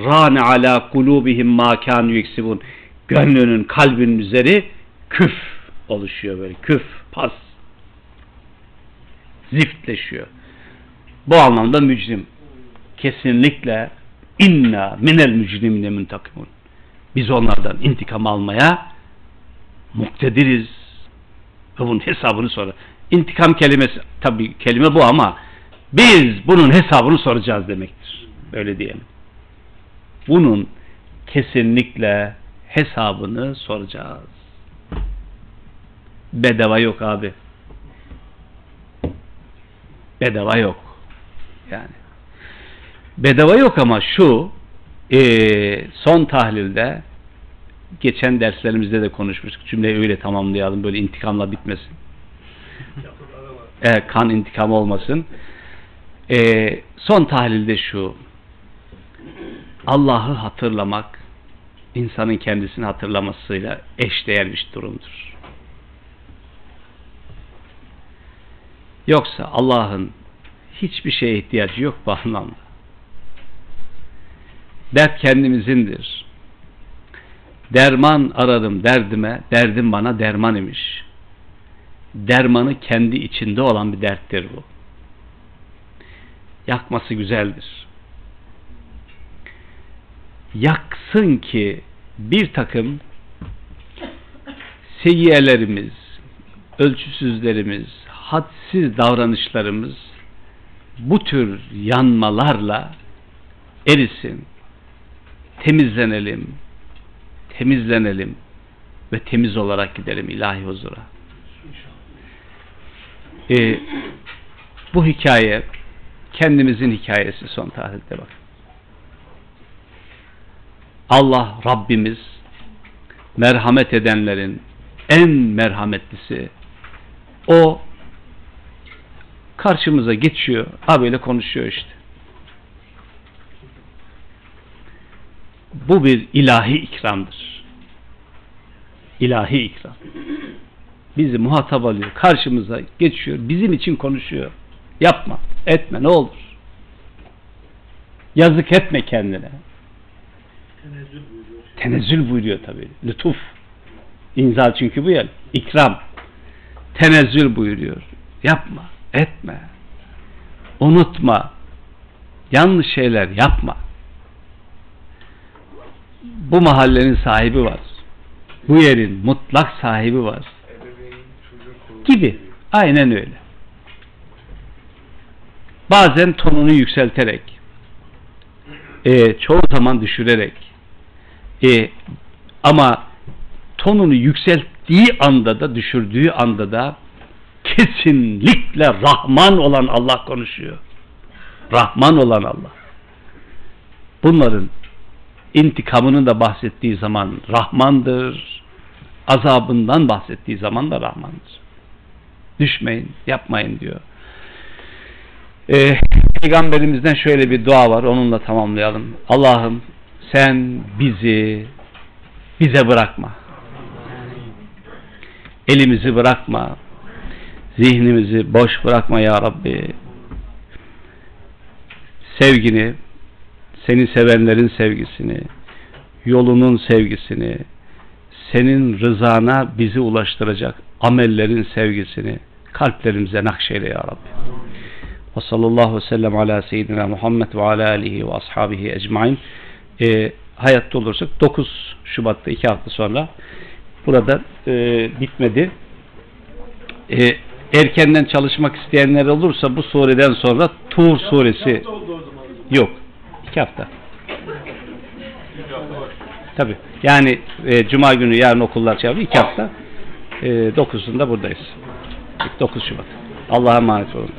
ala kulubihim ma kanu yeksibun gönlünün kalbinin üzeri küf oluşuyor böyle küf pas. Ziftleşiyor. Bu anlamda mücrim. Kesinlikle inna minel mücrimine muntakimun biz onlardan intikam almaya muktediriz. Bunun hesabını sonra. İntikam kelimesi tabi kelime bu ama biz bunun hesabını soracağız demektir. Öyle diyelim. Bunun kesinlikle hesabını soracağız. Bedava yok abi. Bedava yok. Yani. Bedava yok ama şu e, son tahlilde geçen derslerimizde de konuşmuştuk. Cümleyi öyle tamamlayalım. Böyle intikamla bitmesin. E, kan intikamı olmasın. E, son tahlilde şu. Allah'ı hatırlamak insanın kendisini hatırlamasıyla eşdeğer bir durumdur. Yoksa Allah'ın hiçbir şeye ihtiyacı yok bu anlamda. Dert kendimizindir. Derman aradım derdime, derdim bana derman imiş. Dermanı kendi içinde olan bir derttir bu. Yakması güzeldir. Yaksın ki bir takım seyyiyelerimiz, ölçüsüzlerimiz, hadsiz davranışlarımız bu tür yanmalarla erisin, temizlenelim, temizlenelim ve temiz olarak gidelim ilahi huzura. Ee, bu hikaye kendimizin hikayesi son tarihte bak. Allah Rabbimiz merhamet edenlerin en merhametlisi o karşımıza geçiyor. Ha böyle konuşuyor işte. Bu bir ilahi ikramdır. İlahi ikram. Bizi muhatap alıyor. Karşımıza geçiyor. Bizim için konuşuyor. Yapma. Etme. Ne olur. Yazık etme kendine. Tenezzül buyuruyor. Tenezzül buyuruyor tabi. Lütuf. İnzal çünkü bu ya. İkram. Tenezzül buyuruyor. Yapma. Etme. Unutma. Yanlış şeyler yapma. Bu mahallenin sahibi var. Bu yerin mutlak sahibi var. Gibi. Aynen öyle. Bazen tonunu yükselterek, e, çoğu zaman düşürerek, e, ama tonunu yükselttiği anda da, düşürdüğü anda da kesinlikle Rahman olan Allah konuşuyor. Rahman olan Allah. Bunların intikamını da bahsettiği zaman Rahmandır. Azabından bahsettiği zaman da Rahmandır. Düşmeyin, yapmayın diyor. Ee, Peygamberimizden şöyle bir dua var, onunla tamamlayalım. Allah'ım sen bizi bize bırakma. Elimizi bırakma. Zihnimizi boş bırakma ya Rabbi. Sevgini, seni sevenlerin sevgisini, yolunun sevgisini, senin rızana bizi ulaştıracak amellerin sevgisini kalplerimize nakşeyle ya Rabbi. Ve sallallahu ve sellem ala seyyidina Muhammed ve ala alihi ve ashabihi ecmain. Ee, hayatta olursak 9 Şubat'ta 2 hafta sonra burada e, bitmedi. E, erkenden çalışmak isteyenler olursa bu sureden sonra Tur suresi yok. 2 hafta. Tabi. Yani e, Cuma günü yarın okullar çağırıyor. 2 hafta. E, 9'unda buradayız. 9 Şubat. Allah'a emanet olun.